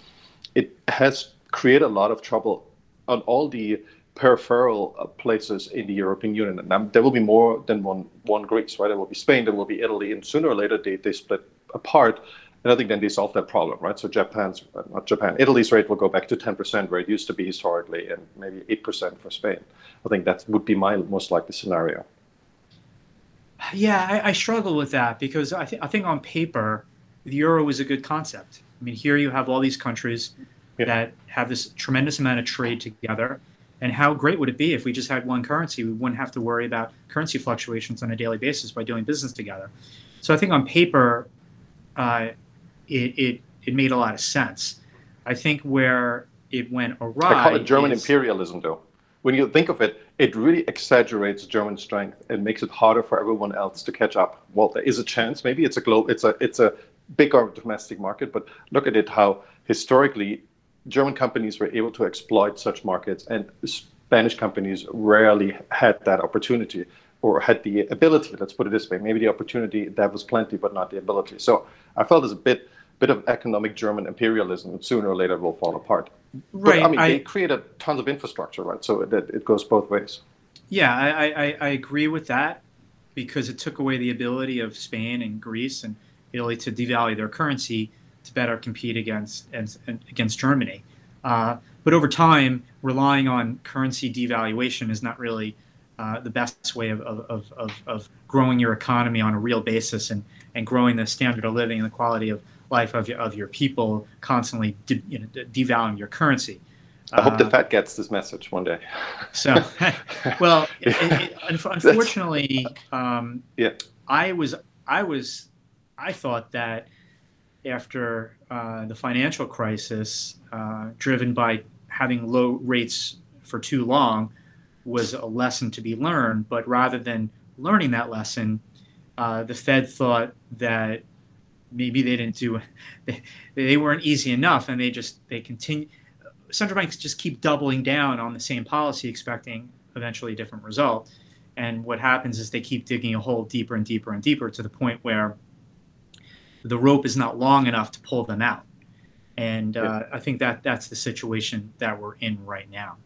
It has created a lot of trouble on all the peripheral uh, places in the European Union. And there will be more than one one Greece, right? There will be Spain, there will be Italy, and sooner or later they, they split apart. And I think then they solve that problem, right? So Japan's uh, not Japan, Italy's rate will go back to 10% where it used to be historically, and maybe 8% for Spain. I think that would be my most likely scenario. Yeah, I, I struggle with that because I, th- I think on paper the euro is a good concept. I mean, here you have all these countries yeah. that have this tremendous amount of trade together And how great would it be if we just had one currency? We wouldn't have to worry about currency fluctuations on a daily basis by doing business together. So I think on paper, uh, it, it, it made a lot of sense. I think where it went awry. I call it German is, imperialism, though. When you think of it, it really exaggerates German strength and makes it harder for everyone else to catch up. Well, there is a chance. Maybe it's a globe. It's a it's a bigger domestic market, but look at it how historically German companies were able to exploit such markets, and Spanish companies rarely had that opportunity or had the ability. Let's put it this way: maybe the opportunity that was plenty, but not the ability. So I felt there's a bit bit of economic German imperialism, sooner or later it will fall apart. Right. But, I mean, I, they created tons of infrastructure, right? So that it goes both ways. Yeah, I, I, I agree with that because it took away the ability of Spain and Greece and Italy to devalue their currency to better compete against and against Germany. Uh, but over time, relying on currency devaluation is not really uh, the best way of, of, of, of, growing your economy on a real basis and, and growing the standard of living and the quality of life of your, of your people, constantly de, you know, devaluing your currency. I hope the uh, Fed gets this message one day. So, well, it, it, unfortunately, um, yeah, I was I was I thought that after uh, the financial crisis, uh, driven by having low rates for too long, was a lesson to be learned. But rather than learning that lesson, uh, the Fed thought that maybe they didn't do they, they weren't easy enough, and they just they continue. Central banks just keep doubling down on the same policy, expecting eventually a different result. And what happens is they keep digging a hole deeper and deeper and deeper to the point where the rope is not long enough to pull them out. And uh, I think that that's the situation that we're in right now.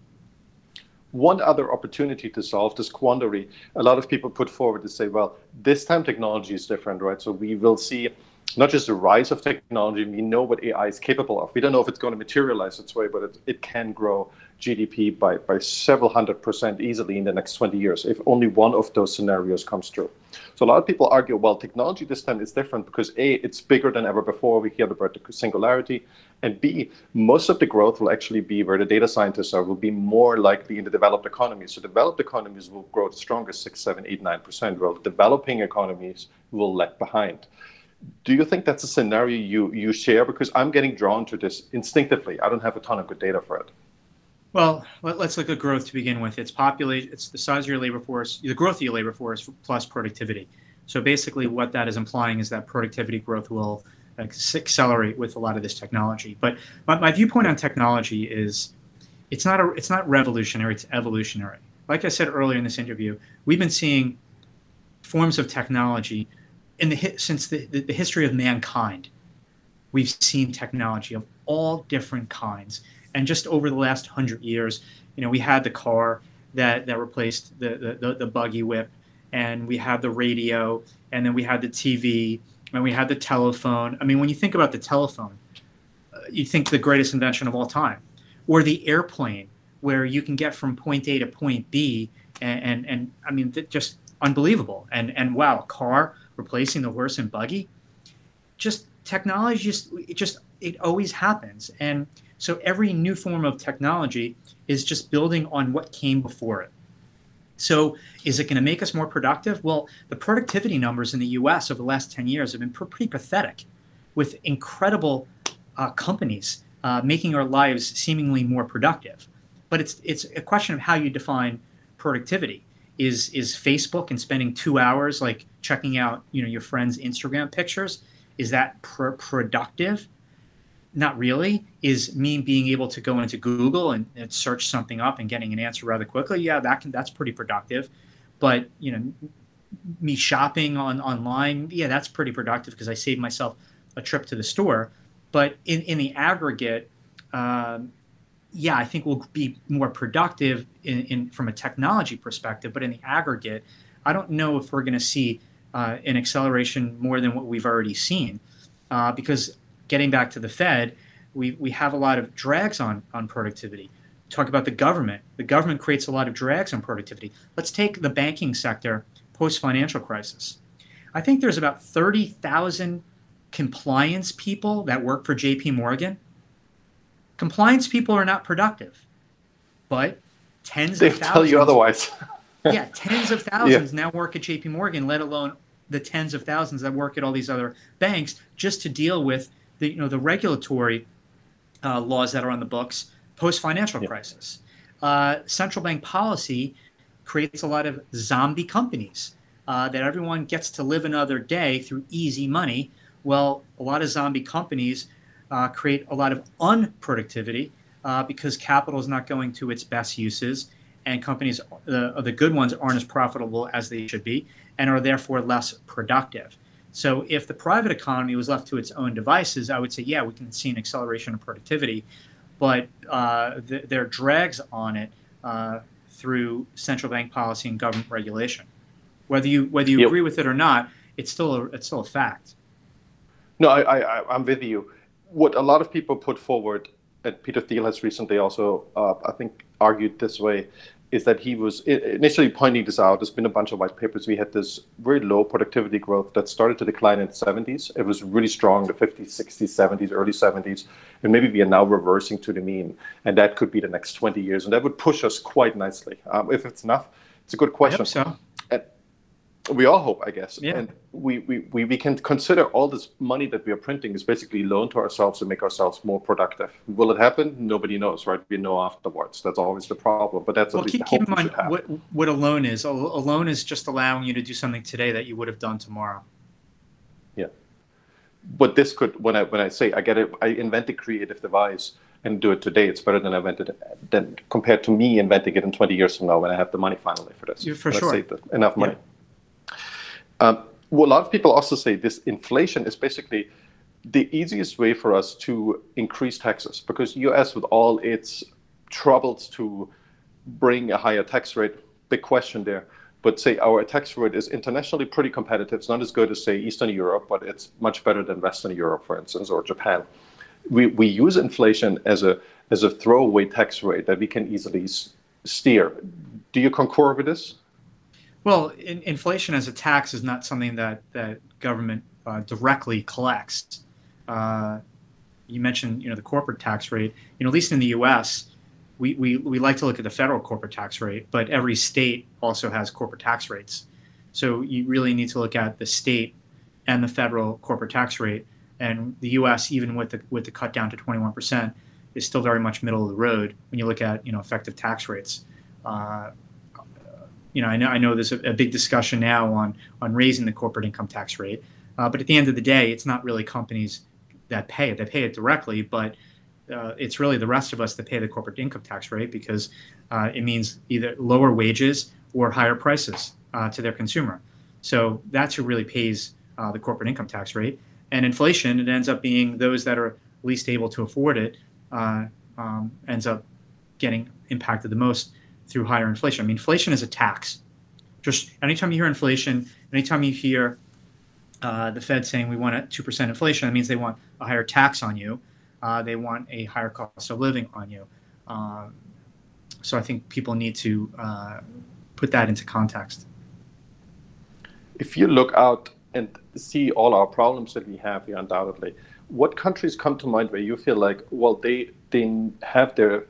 One other opportunity to solve this quandary, a lot of people put forward to say, well, this time technology is different, right? So we will see not just the rise of technology, we know what AI is capable of. We don't know if it's going to materialize its way, but it, it can grow GDP by, by several hundred percent easily in the next 20 years if only one of those scenarios comes true. So a lot of people argue, well, technology this time is different because A, it's bigger than ever before. We hear about the singularity. And B, most of the growth will actually be where the data scientists are, will be more likely in the developed economies. So developed economies will grow the strongest, six, seven, eight, nine percent, while developing economies will lag behind do you think that's a scenario you, you share? Because I'm getting drawn to this instinctively. I don't have a ton of good data for it. Well, let, us look at growth to begin with. It's population. It's the size of your labor force, the growth of your labor force plus productivity. So basically, what that is implying is that productivity growth will accelerate with a lot of this technology. But my, my viewpoint on technology is, it's not a, it's not revolutionary. It's evolutionary. Like I said earlier in this interview, we've been seeing forms of technology in the since the, the, the history of mankind, we've seen technology of all different kinds. And just over the last hundred years, you know, we had the car that, that replaced the, the, the buggy whip, and we had the radio, and then we had the TV, and we had the telephone. I mean, when you think about the telephone, uh, you think the greatest invention of all time, or the airplane, where you can get from point A to point B, and and, and I mean, just unbelievable. And and wow, car replacing the horse and buggy. Just technology, just it just it always happens, and so every new form of technology is just building on what came before it. So, is it going to make us more productive? Well, the productivity numbers in the U.S. over the last ten years have been pretty pathetic, with incredible uh, companies uh, making our lives seemingly more productive. But it's it's a question of how you define productivity is is Facebook and spending two hours like checking out you know your friends' Instagram pictures is that pr- productive? Not really. Is me being able to go into Google and, and, search something up and getting an answer rather quickly? Yeah, that can that's pretty productive. But you know, me shopping on online, yeah, that's pretty productive because I save myself a trip to the store. But in in the aggregate, um, yeah, I think we'll be more productive in, in, from a technology perspective, but in the aggregate, I don't know if we're going to see uh, an acceleration more than what we've already seen, uh, because getting back to the Fed, we, we have a lot of drags on on productivity. Talk about the government. The government creates a lot of drags on productivity. Let's take the banking sector post financial crisis. I think there's about thirty thousand compliance people that work for J.P. Morgan Compliance people are not productive, but tens they of thousands. tell you otherwise. yeah, tens of thousands yeah. now work at J.P. Morgan, let alone the tens of thousands that work at all these other banks, just to deal with the you know the regulatory uh, laws that are on the books post financial yeah. crisis. Uh, central bank policy creates a lot of zombie companies uh, that everyone gets to live another day through easy money. Well, a lot of zombie companies uh, create a lot of unproductivity uh, because capital is not going to its best uses, and companies, the, the good ones, aren't as profitable as they should be and are therefore less productive. So, if the private economy was left to its own devices, I would say, yeah, we can see an acceleration of productivity, but uh, th- there are drags on it uh, through central bank policy and government regulation. Whether you whether you yep. agree with it or not, it's still a, it's still a fact. No, I, I I'm with you. What a lot of people put forward, and Peter Thiel has recently also, uh, I think, argued this way, is that he was initially pointing this out. There's been a bunch of white papers. We had this very low productivity growth that started to decline in the 70s. It was really strong in the 50s, 60s, 70s, early 70s. And maybe we are now reversing to the mean. And that could be the next 20 years. And that would push us quite nicely. Um, if it's enough, it's a good question. so we all hope, I guess. Yeah. And we, we, we, we can consider all this money that we are printing is basically loan to ourselves to make ourselves more productive. Will it happen? Nobody knows, right? We know afterwards. That's always the problem. But that's well, keep, keep in mind what, what a loan is. A, loan is just allowing you to do something today that you would have done tomorrow. Yeah. But this could, when I when I say I get it, I invent a creative device and do it today. It's better than I invented it, than compared to me inventing it in 20 years from now when I have the money finally for this. Yeah, for sure. enough money. Yeah. Um, well, a lot of people also say this inflation is basically the easiest way for us to increase taxes because US, with all its troubles to bring a higher tax rate, big question there. But say our tax rate is internationally pretty competitive. It's not as good as say Eastern Europe, but it's much better than Western Europe, for instance, or Japan. We, we use inflation as a as a throwaway tax rate that we can easily steer. Do you concur with this? Well, in, inflation as a tax is not something that that government uh, directly collects. Uh, you mentioned, you know, the corporate tax rate. You know, at least in the U.S., we, we, we like to look at the federal corporate tax rate, but every state also has corporate tax rates. So you really need to look at the state and the federal corporate tax rate. And the U.S., even with the with the cut down to 21 percent, is still very much middle of the road when you look at you know effective tax rates. Uh, you know, I know I know there's a, a big discussion now on on raising the corporate income tax rate, uh, but at the end of the day, it's not really companies that pay it; they pay it directly, but uh, it's really the rest of us that pay the corporate income tax rate because uh, it means either lower wages or higher prices uh, to their consumer. So that's who really pays uh, the corporate income tax rate. And inflation, it ends up being those that are least able to afford it uh, um, ends up getting impacted the most through higher inflation. I mean, inflation is a tax. Just anytime you hear inflation, anytime you hear uh, the Fed saying we want a 2% inflation, that means they want a higher tax on you. Uh, they want a higher cost of living on you. Um, so I think people need to uh, put that into context. If you look out and see all our problems that we have here, undoubtedly, what countries come to mind where you feel like, well, they they have their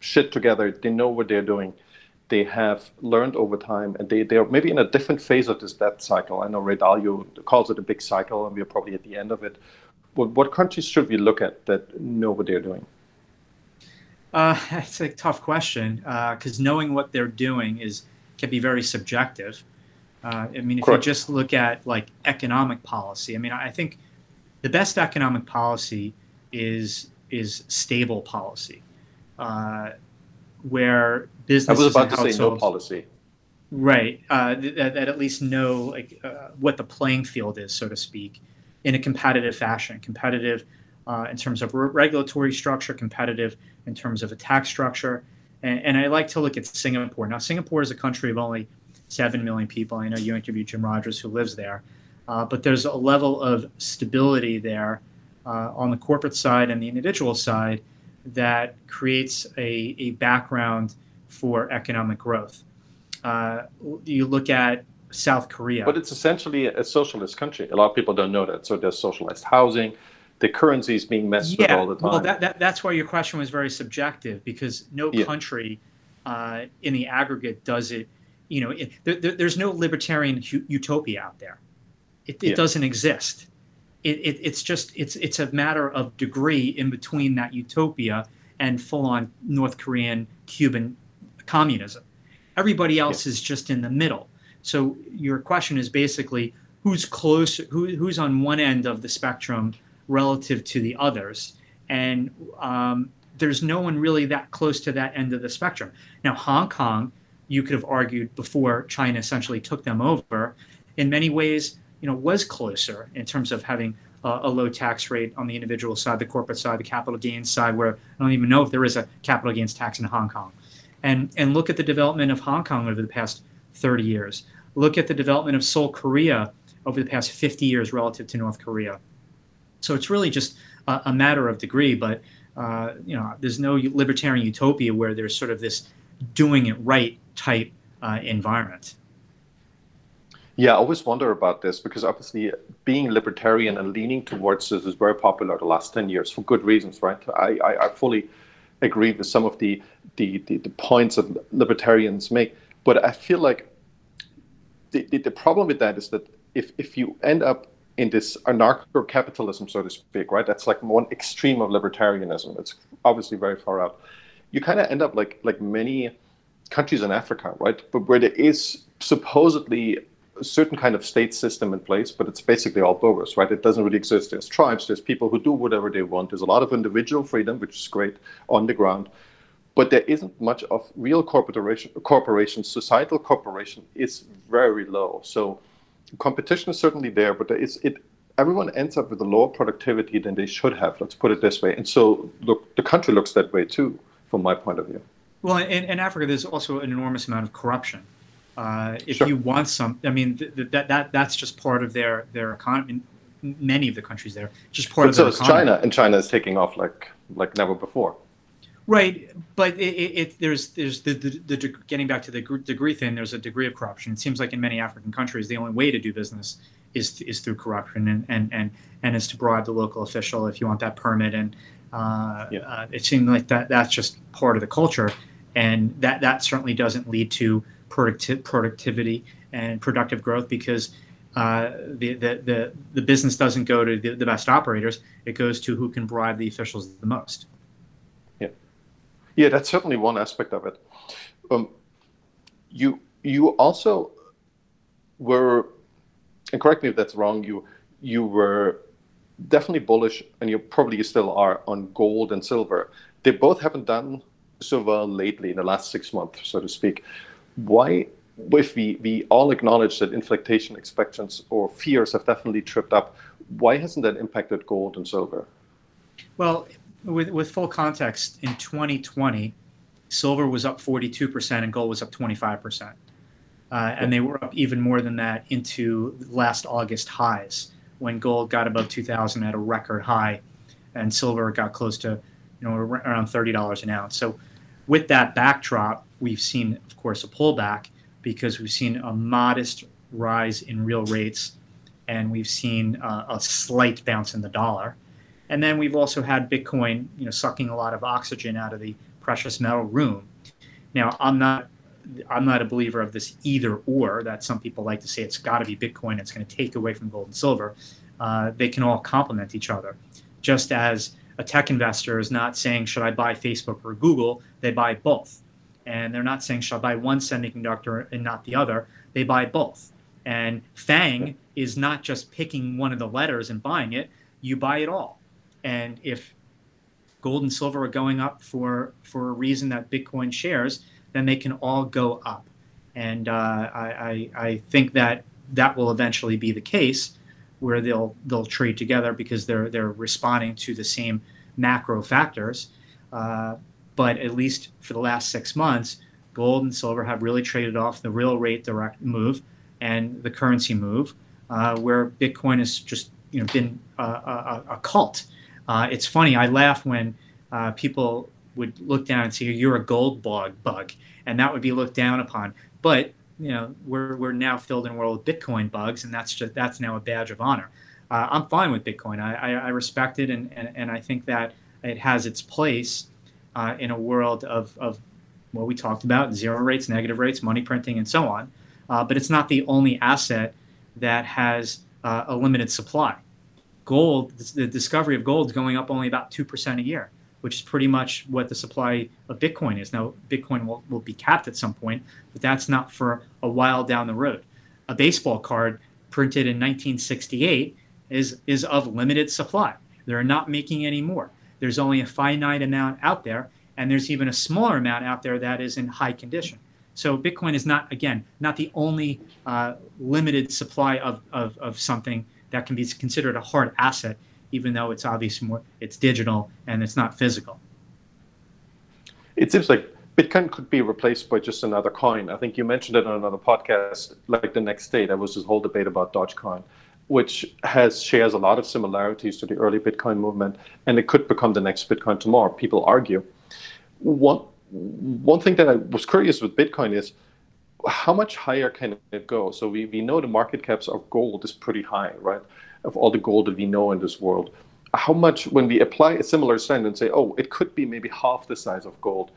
shit together. They know what they're doing. They have learned over time, and they they're maybe in a different phase of this debt cycle. I know Ray Dalio calls it a big cycle, and we're probably at the end of it. What, what countries should we look at that know what they're doing? Uh, it's a tough question because uh, knowing what they're doing is can be very subjective. Uh, I mean, if Correct. you just look at like economic policy, I mean, I think the best economic policy is is stable policy uh, where businesses. I was about to say no policy. Right, uh, that, that, at least know like uh, what the playing field is, so to speak, in a competitive fashion. Competitive uh, in terms of re- regulatory structure, competitive in terms of a tax structure, and, and I like to look at Singapore. Now, Singapore is a country of only seven million people. I know you interviewed Jim Rogers, who lives there, uh, but there's a level of stability there uh, on the corporate side and the individual side that creates a, a background for economic growth. Uh, you look at South Korea. But it's essentially a socialist country. A lot of people don't know that. So there's socialized housing. The currency is being messed yeah, with all the time. Well, that, that, that's why your question was very subjective because no yeah. country uh, in the aggregate does it. You know, it, there, there's no libertarian utopia out there. It, it yeah. doesn't exist. It, it, it's just it's it's a matter of degree in between that utopia and full-on North Korean Cuban communism. Everybody else yeah. is just in the middle. So your question is basically who's close, who, who's on one end of the spectrum relative to the others, and um, there's no one really that close to that end of the spectrum. Now, Hong Kong, you could have argued before China essentially took them over, in many ways, you know, was closer in terms of having a, a low tax rate on the individual side, the corporate side, the capital gains side, where I don't even know if there is a capital gains tax in Hong Kong. And and look at the development of Hong Kong over the past 30 years. Look at the development of Seoul, Korea over the past 50 years relative to North Korea. So it's really just a, a matter of degree, but uh, you know, there's no libertarian utopia where there's sort of this doing it right type uh, environment. Yeah, I always wonder about this because obviously being libertarian and leaning towards this is very popular the last 10 years for good reasons, right? I, I, I fully agree with some of the, the, the, the, points that libertarians make. But I feel like the, the, the problem with that is that if, if you end up in this anarcho capitalism, so to speak, right? That's like one extreme of libertarianism. It's obviously very far out. You kind of end up like like many countries in Africa, right? But where there is supposedly a certain kind of state system in place, but it's basically all bogus, right? It doesn't really exist. There's tribes, there's people who do whatever they want. There's a lot of individual freedom, which is great on the ground, but there isn't much of real corporation. Corporation, societal cooperation is very low. So competition is certainly there, but there is it. Everyone ends up with a lower productivity than they should have. Let's put it this way. And so, look, the country looks that way too, from my point of view. Well, in, in Africa, there's also an enormous amount of corruption. Uh, if sure. you want some, I mean, th- th- that that that's just part of their their economy. Many of the countries there, just part but of so their is China, and China is taking off like like never before. Right, but it, it, it, there's there's the, the, the, getting back to the degree thing. There's a degree of corruption. It seems like in many African countries, the only way to do business is is through corruption and and and, and is to bribe the local official if you want that permit. And uh, yeah. uh, it seems like that that's just part of the culture, and that that certainly doesn't lead to producti- productivity and productive growth because. Uh, the, the, the, the business doesn't go to the, the best operators, it goes to who can bribe the officials the most. Yeah, that's certainly one aspect of it. Um, you you also were, and correct me if that's wrong. You you were definitely bullish, and you probably still are on gold and silver. They both haven't done so well lately in the last six months, so to speak. Why? If we, we all acknowledge that inflation expectations or fears have definitely tripped up, why hasn't that impacted gold and silver? Well, with, with full context, in 2020, silver was up 42% and gold was up 25%. Uh, and they were up even more than that into last August highs when gold got above 2000 at a record high and silver got close to you know around $30 an ounce. So with that backdrop, we've seen of course a pullback because we've seen a modest rise in real rates and we've seen uh, a slight bounce in the dollar. And then we've also had Bitcoin, you know, sucking a lot of oxygen out of the precious metal room. Now, I'm not I'm not a believer of this either or that some people like to say it's got to be Bitcoin. It's going to take away from gold and silver. Uh, they can all complement each other. Just as a tech investor is not saying should I buy Facebook or Google, they buy both, and they're not saying should I buy one semiconductor and not the other. They buy both. And FANG is not just picking one of the letters and buying it. You buy it all. And if gold and silver are going up for for a reason that Bitcoin shares, then they can all go up. And uh, I, I, I think that that will eventually be the case, where they'll they'll trade together because they're they're responding to the same macro factors. Uh, but at least for the last six months, gold and silver have really traded off the real rate direct move and the currency move, uh, where Bitcoin has just you know been a, a, a cult. Uh, it's funny. I laugh when uh, people would look down and say you're a gold bug, bug, and that would be looked down upon. But you know, we're we're now filled in a world with Bitcoin bugs, and that's just that's now a badge of honor. Uh, I'm fine with Bitcoin. I, I, I respect it, and, and, and I think that it has its place uh, in a world of, of what we talked about zero rates, negative rates, money printing, and so on. Uh, but it's not the only asset that has uh, a limited supply. Gold, the discovery of gold is going up only about 2% a year, which is pretty much what the supply of Bitcoin is. Now, Bitcoin will, will be capped at some point, but that's not for a while down the road. A baseball card printed in 1968 is, is of limited supply. They're not making any more. There's only a finite amount out there, and there's even a smaller amount out there that is in high condition. So Bitcoin is not, again, not the only uh, limited supply of, of, of something that can be considered a hard asset, even though it's obviously more, it's digital and it's not physical. It seems like Bitcoin could be replaced by just another coin. I think you mentioned it on another podcast, like the next day, there was this whole debate about Dogecoin, which has shares a lot of similarities to the early Bitcoin movement, and it could become the next Bitcoin tomorrow. People argue. One one thing that I was curious with Bitcoin is how much higher can it go? So we, we know the market caps of gold is pretty high, right? Of all the gold that we know in this world. How much, when we apply a similar sign and say, oh, it could be maybe half the size of gold,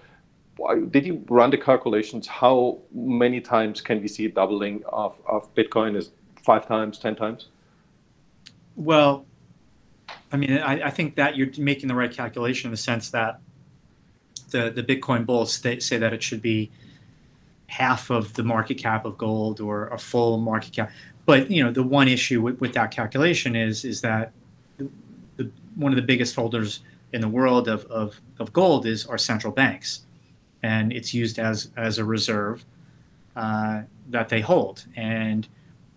did you run the calculations? How many times can we see a doubling of, of Bitcoin? Is five times, 10 times? Well, I mean, I, I think that you're making the right calculation in the sense that the, the Bitcoin bulls say, say that it should be half of the market cap of gold or a full market cap. But you know, the one issue with, with that calculation is is that the, one of the biggest holders in the world of, of, of gold is our central banks, and it's used as as a reserve uh, that they hold. And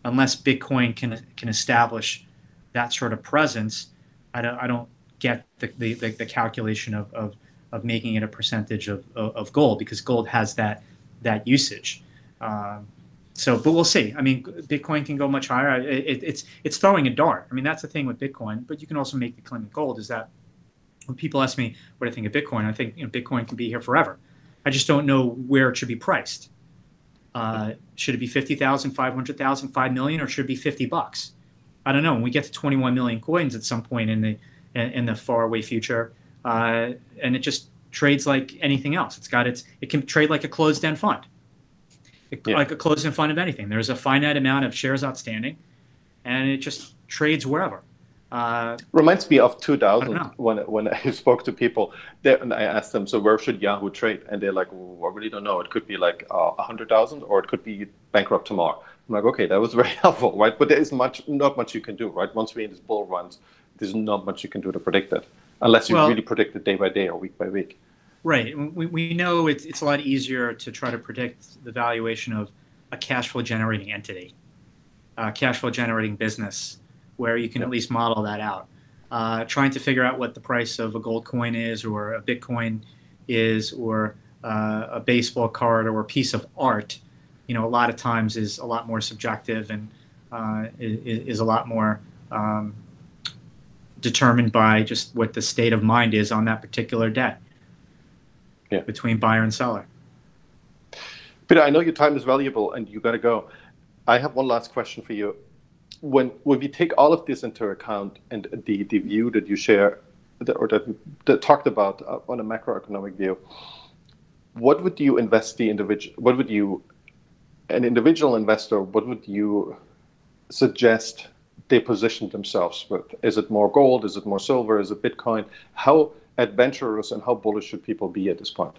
unless Bitcoin can can establish that sort of presence, I don't I don't get the, the, the calculation of, of of making it a percentage of, of, of gold because gold has that that usage. Um, so, but we'll see. I mean, Bitcoin can go much higher. It, it, it's it's throwing a dart. I mean, that's the thing with Bitcoin. But you can also make the claim with gold is that when people ask me what I think of Bitcoin, I think you know, Bitcoin can be here forever. I just don't know where it should be priced. Uh, should it be 50,000, 500,000, 5 million, or should it be 50 bucks? I don't know. When we get to 21 million coins at some point in the in, in the far away future, uh, and it just trades like anything else. It's got its it can trade like a closed end fund, yeah. like a closed end fund of anything. There's a finite amount of shares outstanding, and it just trades wherever. Uh, Reminds me of 2000 when when I spoke to people there, and I asked them, so where should Yahoo trade? And they're like, well, I really don't know. It could be like uh, a uh, hundred thousand, or it could be bankrupt tomorrow. I'm like, okay, that was very helpful, right? But there is much, not much you can do, right? Once we're in this bull runs, there's not much you can do to predict it unless you well, really predict it day by day or week by week. Right. We, we know it's, it's a lot easier to try to predict the valuation of a cash flow generating entity, a cash flow generating business, where you can at least model that out. Uh, trying to figure out what the price of a gold coin is, or a Bitcoin is, or uh, a baseball card, or a piece of art, you know, a lot of times is a lot more subjective and uh, is, is, a lot more um, determined by just what the state of mind is on that particular day yeah. between buyer and seller. Peter, I know your time is valuable and you got to go. I have one last question for you. When when we take all of this into account and the, the view that you share that, or that, that talked about uh, on a macroeconomic view, what would you invest the individual? What would you, an individual investor, what would you suggest they position themselves with? Is it more gold? Is it more silver? Is it Bitcoin? How adventurous and how bullish should people be at this point?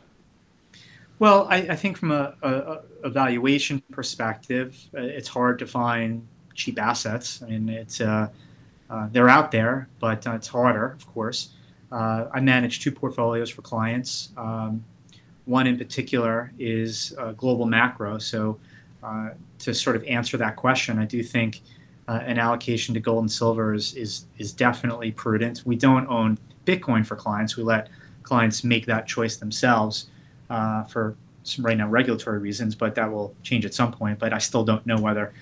Well, I, I think from a, a, a, valuation perspective, uh, it's hard to find cheap assets. I mean, it's uh, uh, they're out there, but uh, it's harder, of course. Uh, I manage two portfolios for clients. Um, one in particular is uh, global macro. So, to sort of answer that question, I do think uh, an allocation to gold and silver is, is, is definitely prudent. We don't own Bitcoin for clients. We let clients make that choice themselves uh, for some right now regulatory reasons, but that will change at some point. But I still don't know whether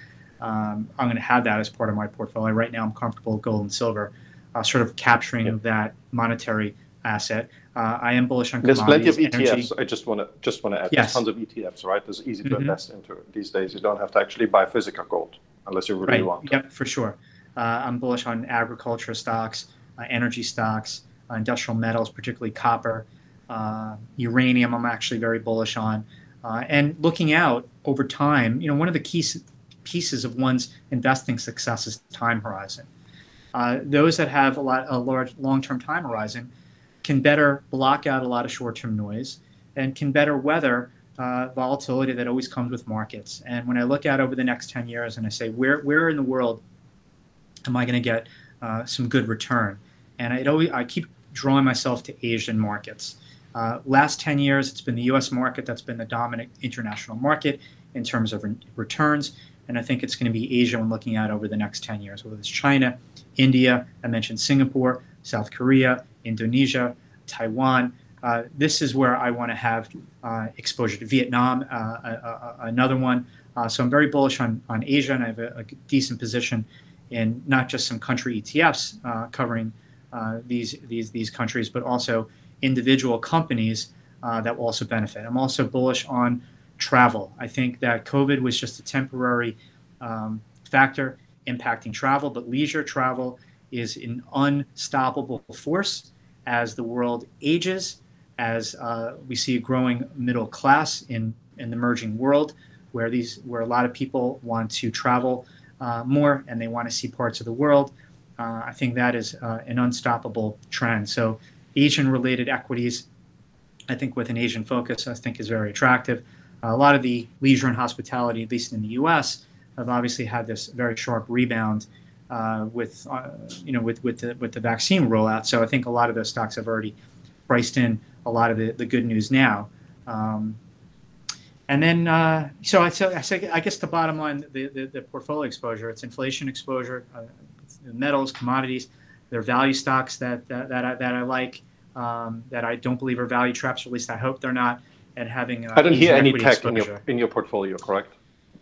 um, I'm going to have that as part of my portfolio. Right now, I'm comfortable with gold and silver, uh, sort of capturing yep. that monetary asset. Uh, I am bullish on There's plenty of ETFs. Energy. I just want to just want to add. Yes. There's tons of ETFs, right? It's easy to mm-hmm. invest into these days. You don't have to actually buy physical gold unless you really right. want. To. Yep, for sure. Uh, I'm bullish on agriculture stocks, uh, energy stocks, industrial metals, particularly copper. Uh, uranium, I'm actually very bullish on. Uh, and looking out over time, you know, one of the key pieces of one's investing success is time horizon. Uh, those that have a lot a large long-term time horizon can better block out a lot of short-term noise and can better weather uh, volatility that always comes with markets. And when I look out over the next 10 years and I say, where where in the world am I going to get uh, some good return? And I always I keep drawing myself to Asian markets. Uh, last 10 years, it's been the U.S. market that's been the dominant international market in terms of re- returns. And I think it's going to be Asia when looking at over the next 10 years, whether it's China, India, I mentioned Singapore, South Korea, Indonesia, Taiwan. Uh, this is where I want to have uh, exposure to Vietnam, uh, another one. Uh, so I'm very bullish on, on Asia, and I have a, a decent position in not just some country ETFs uh, covering uh, these, these, these countries, but also individual companies that will also benefit. I'm also bullish on travel. I think that COVID was just a temporary um, factor impacting travel, but leisure travel is an unstoppable force as the world ages, as uh, we see a growing middle class in, in the emerging world, where these where a lot of people want to travel uh, more and they want to see parts of the world. Uh, I think that is uh, an unstoppable trend. So Asian-related equities, I think with an Asian focus, I think is very attractive a lot of the leisure and hospitality, at least in the U.S., have obviously had this very sharp rebound uh, with uh, you know with with the with the vaccine rollout. So I think a lot of those stocks have already priced in a lot of the, the good news now. Um, and then, uh, so I I I guess the bottom line, the, the, the portfolio exposure, it's inflation exposure, uh, metals, commodities, they're value stocks that that, that, I, that I like, um, that I don't believe are value traps, or at least I hope they're not and having. Uh, I don't hear any tech in your in your portfolio, correct?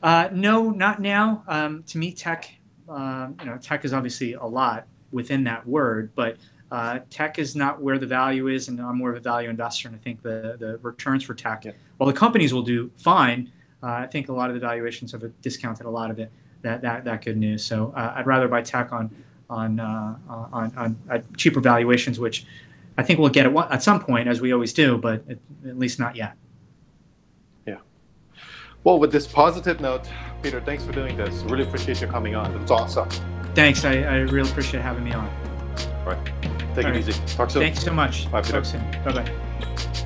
Uh, no, not now. Um, to me, tech, uh, you know, tech is obviously a lot within that word, but uh, tech is not where the value is, and I'm more of a value investor, and I think the the returns for tech, yeah. while the companies will do fine, uh, I think a lot of the valuations have discounted a lot of it. That that that good news. So uh, I'd rather buy tech on on on, on, on cheaper valuations, which I think we'll get it at some point, as we always do, but at, at least not yet. Yeah. Well, with this positive note, Peter, thanks for doing this. Really appreciate you coming on. It was awesome. Thanks. I, I really appreciate having me on. All right. Take All it right. easy. Talk soon. Thanks so much. Bye, Peter. Talk soon. Bye bye.